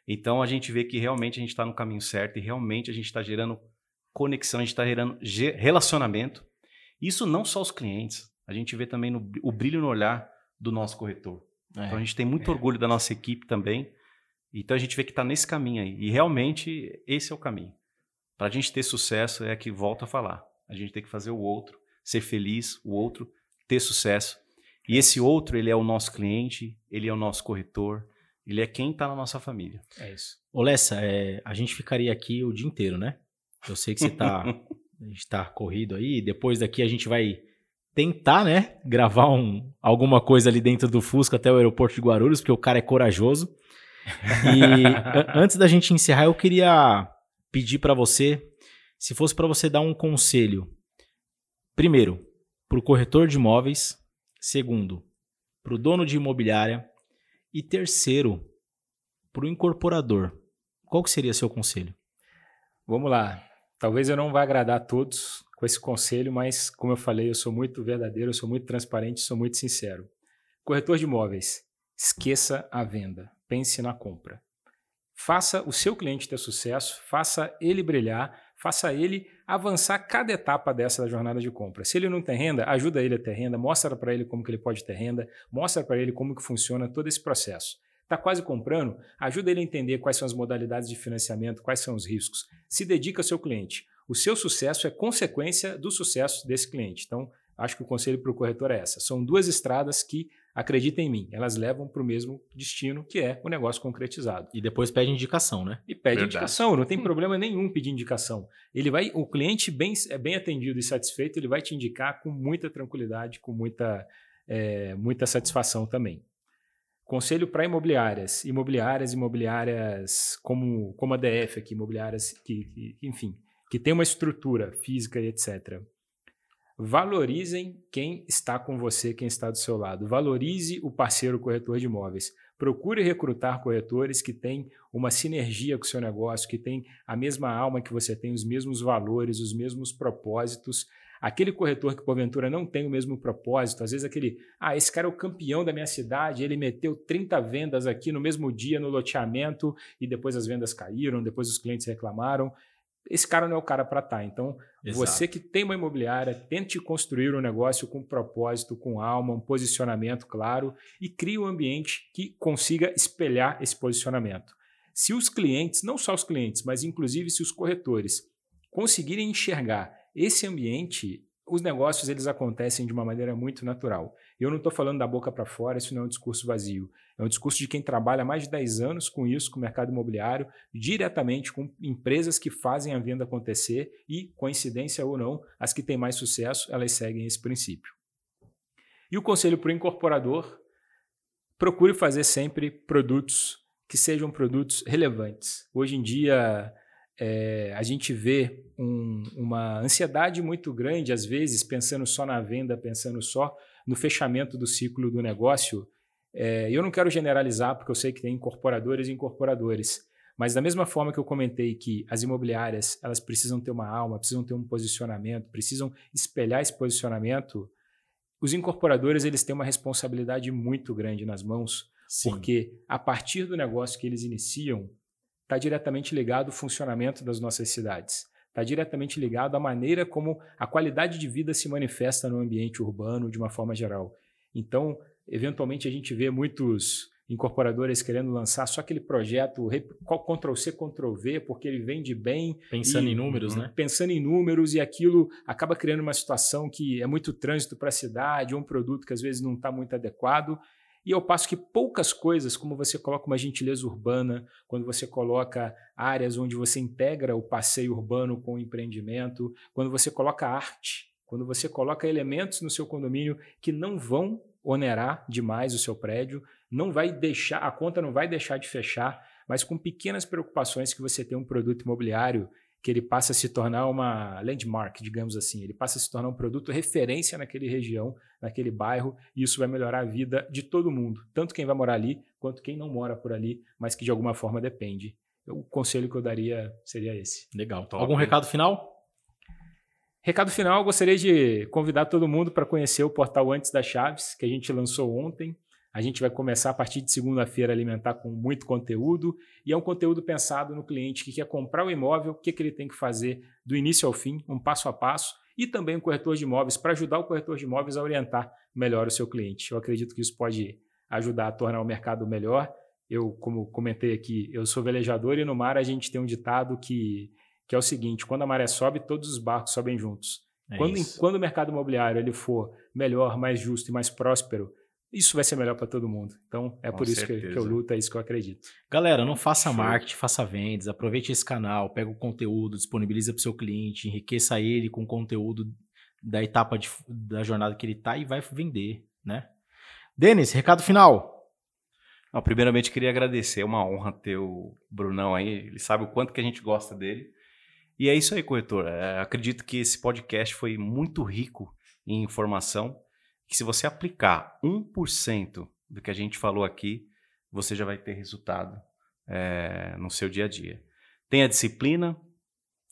Então a gente vê que realmente a gente está no caminho certo e realmente a gente está gerando conexão, a gente está gerando relacionamento. Isso não só os clientes, a gente vê também no, o brilho no olhar do nosso corretor. É, então a gente tem muito é. orgulho da nossa equipe também. Então a gente vê que está nesse caminho aí. E realmente esse é o caminho. Para a gente ter sucesso é que volta a falar. A gente tem que fazer o outro ser feliz, o outro ter sucesso. E esse outro, ele é o nosso cliente, ele é o nosso corretor, ele é quem está na nossa família. É isso. Ô Lessa, é, a gente ficaria aqui o dia inteiro, né? Eu sei que você está está corrido aí. Depois daqui a gente vai tentar, né, gravar um, alguma coisa ali dentro do Fusca até o aeroporto de Guarulhos, porque o cara é corajoso. E antes da gente encerrar, eu queria pedir para você, se fosse para você dar um conselho, primeiro, para o corretor de imóveis Segundo, para o dono de imobiliária. E terceiro, para o incorporador. Qual que seria seu conselho? Vamos lá. Talvez eu não vá agradar a todos com esse conselho, mas como eu falei, eu sou muito verdadeiro, eu sou muito transparente, sou muito sincero. Corretor de imóveis, esqueça a venda, pense na compra. Faça o seu cliente ter sucesso, faça ele brilhar, faça ele avançar cada etapa dessa da jornada de compra. Se ele não tem renda, ajuda ele a ter renda, mostra para ele como que ele pode ter renda, mostra para ele como que funciona todo esse processo. Está quase comprando? Ajuda ele a entender quais são as modalidades de financiamento, quais são os riscos. Se dedica ao seu cliente. O seu sucesso é consequência do sucesso desse cliente. Então, acho que o conselho para o corretor é essa. São duas estradas que acredita em mim, elas levam para o mesmo destino, que é o negócio concretizado. E depois pede indicação, né? E pede Verdade. indicação, não tem problema nenhum pedir indicação. Ele vai, o cliente bem, é bem atendido e satisfeito, ele vai te indicar com muita tranquilidade, com muita, é, muita satisfação também. Conselho para imobiliárias, imobiliárias, imobiliárias como, como a DF aqui, imobiliárias que, que enfim, que tem uma estrutura física e etc. Valorizem quem está com você, quem está do seu lado. Valorize o parceiro corretor de imóveis. Procure recrutar corretores que têm uma sinergia com o seu negócio, que têm a mesma alma que você tem, os mesmos valores, os mesmos propósitos. Aquele corretor que porventura não tem o mesmo propósito, às vezes aquele, ah, esse cara é o campeão da minha cidade, ele meteu 30 vendas aqui no mesmo dia no loteamento e depois as vendas caíram, depois os clientes reclamaram esse cara não é o cara para estar. Tá. Então, Exato. você que tem uma imobiliária, tente construir um negócio com propósito, com alma, um posicionamento claro e crie um ambiente que consiga espelhar esse posicionamento. Se os clientes, não só os clientes, mas inclusive se os corretores conseguirem enxergar esse ambiente, os negócios eles acontecem de uma maneira muito natural. Eu não estou falando da boca para fora, isso não é um discurso vazio. É um discurso de quem trabalha mais de 10 anos com isso, com o mercado imobiliário, diretamente com empresas que fazem a venda acontecer e, coincidência ou não, as que têm mais sucesso, elas seguem esse princípio. E o conselho para o incorporador: procure fazer sempre produtos que sejam produtos relevantes. Hoje em dia, é, a gente vê um, uma ansiedade muito grande, às vezes, pensando só na venda, pensando só no fechamento do ciclo do negócio. É, eu não quero generalizar, porque eu sei que tem incorporadores e incorporadores, mas da mesma forma que eu comentei que as imobiliárias elas precisam ter uma alma, precisam ter um posicionamento, precisam espelhar esse posicionamento, os incorporadores eles têm uma responsabilidade muito grande nas mãos, Sim. Porque a partir do negócio que eles iniciam, está diretamente ligado ao funcionamento das nossas cidades. Está diretamente ligado à maneira como a qualidade de vida se manifesta no ambiente urbano de uma forma geral. Então, eventualmente, a gente vê muitos incorporadoras querendo lançar só aquele projeto Ctrl-C, Ctrl-V, porque ele vende bem. Pensando e, em números, né? Pensando em números e aquilo acaba criando uma situação que é muito trânsito para a cidade, um produto que às vezes não está muito adequado. E ao passo que poucas coisas, como você coloca uma gentileza urbana, quando você coloca áreas onde você integra o passeio urbano com o empreendimento, quando você coloca arte, quando você coloca elementos no seu condomínio que não vão onerar demais o seu prédio, não vai deixar, a conta não vai deixar de fechar, mas com pequenas preocupações que você tem um produto imobiliário que ele passa a se tornar uma landmark, digamos assim. Ele passa a se tornar um produto referência naquele região, naquele bairro, e isso vai melhorar a vida de todo mundo, tanto quem vai morar ali quanto quem não mora por ali, mas que de alguma forma depende. O conselho que eu daria seria esse. Legal. Top. Algum recado final? Recado final, gostaria de convidar todo mundo para conhecer o portal Antes das Chaves, que a gente lançou ontem. A gente vai começar a partir de segunda-feira a alimentar com muito conteúdo e é um conteúdo pensado no cliente que quer comprar o imóvel, o que, que ele tem que fazer do início ao fim, um passo a passo, e também o corretor de imóveis para ajudar o corretor de imóveis a orientar melhor o seu cliente. Eu acredito que isso pode ajudar a tornar o mercado melhor. Eu, como comentei aqui, eu sou velejador e no mar a gente tem um ditado que, que é o seguinte: quando a maré sobe, todos os barcos sobem juntos. É quando, quando o mercado imobiliário ele for melhor, mais justo e mais próspero, isso vai ser melhor para todo mundo. Então, é Com por isso que, que, eu luto, é isso que eu acredito. Galera, não faça Show. marketing, faça vendas, aproveite esse canal, pega o conteúdo, disponibiliza para o seu cliente, enriqueça ele com conteúdo da etapa de, da jornada que ele está e vai vender, né? Denis, recado final. Não, primeiramente, queria agradecer, é uma honra ter o Brunão aí, ele sabe o quanto que a gente gosta dele. E é isso aí, corretor. É, acredito que esse podcast foi muito rico em informação que se você aplicar 1% do que a gente falou aqui, você já vai ter resultado é, no seu dia a dia. Tenha disciplina,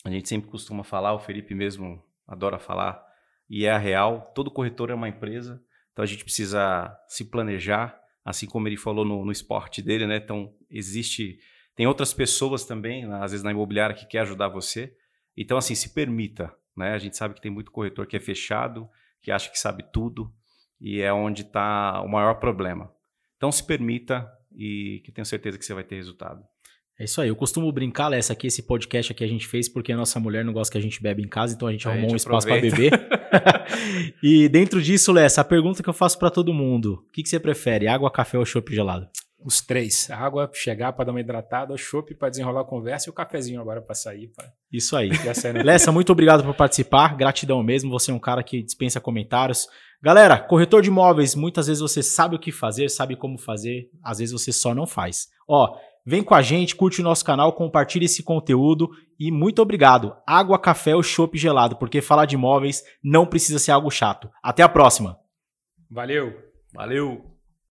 a gente sempre costuma falar, o Felipe mesmo adora falar, e é a real, todo corretor é uma empresa, então a gente precisa se planejar, assim como ele falou no, no esporte dele, né? Então existe, tem outras pessoas também, às vezes na imobiliária, que quer ajudar você, então assim, se permita, né? A gente sabe que tem muito corretor que é fechado, que acha que sabe tudo, e é onde está o maior problema. Então se permita e que tenho certeza que você vai ter resultado. É isso aí. Eu costumo brincar, Lessa, que esse podcast aqui a gente fez porque a nossa mulher não gosta que a gente bebe em casa, então a gente a arrumou gente um espaço para beber. e dentro disso, Lessa, a pergunta que eu faço para todo mundo: o que, que, você prefere, água, café ou chopp gelado? Os três. A água chegar para dar uma hidratada, o chopp para desenrolar a conversa e o cafezinho agora para sair. Pra... Isso aí. Lessa, muito obrigado por participar. Gratidão mesmo. Você é um cara que dispensa comentários. Galera, corretor de imóveis, muitas vezes você sabe o que fazer, sabe como fazer, às vezes você só não faz. Ó, vem com a gente, curte o nosso canal, compartilha esse conteúdo e muito obrigado. Água, café ou chopp gelado, porque falar de imóveis não precisa ser algo chato. Até a próxima. Valeu. Valeu.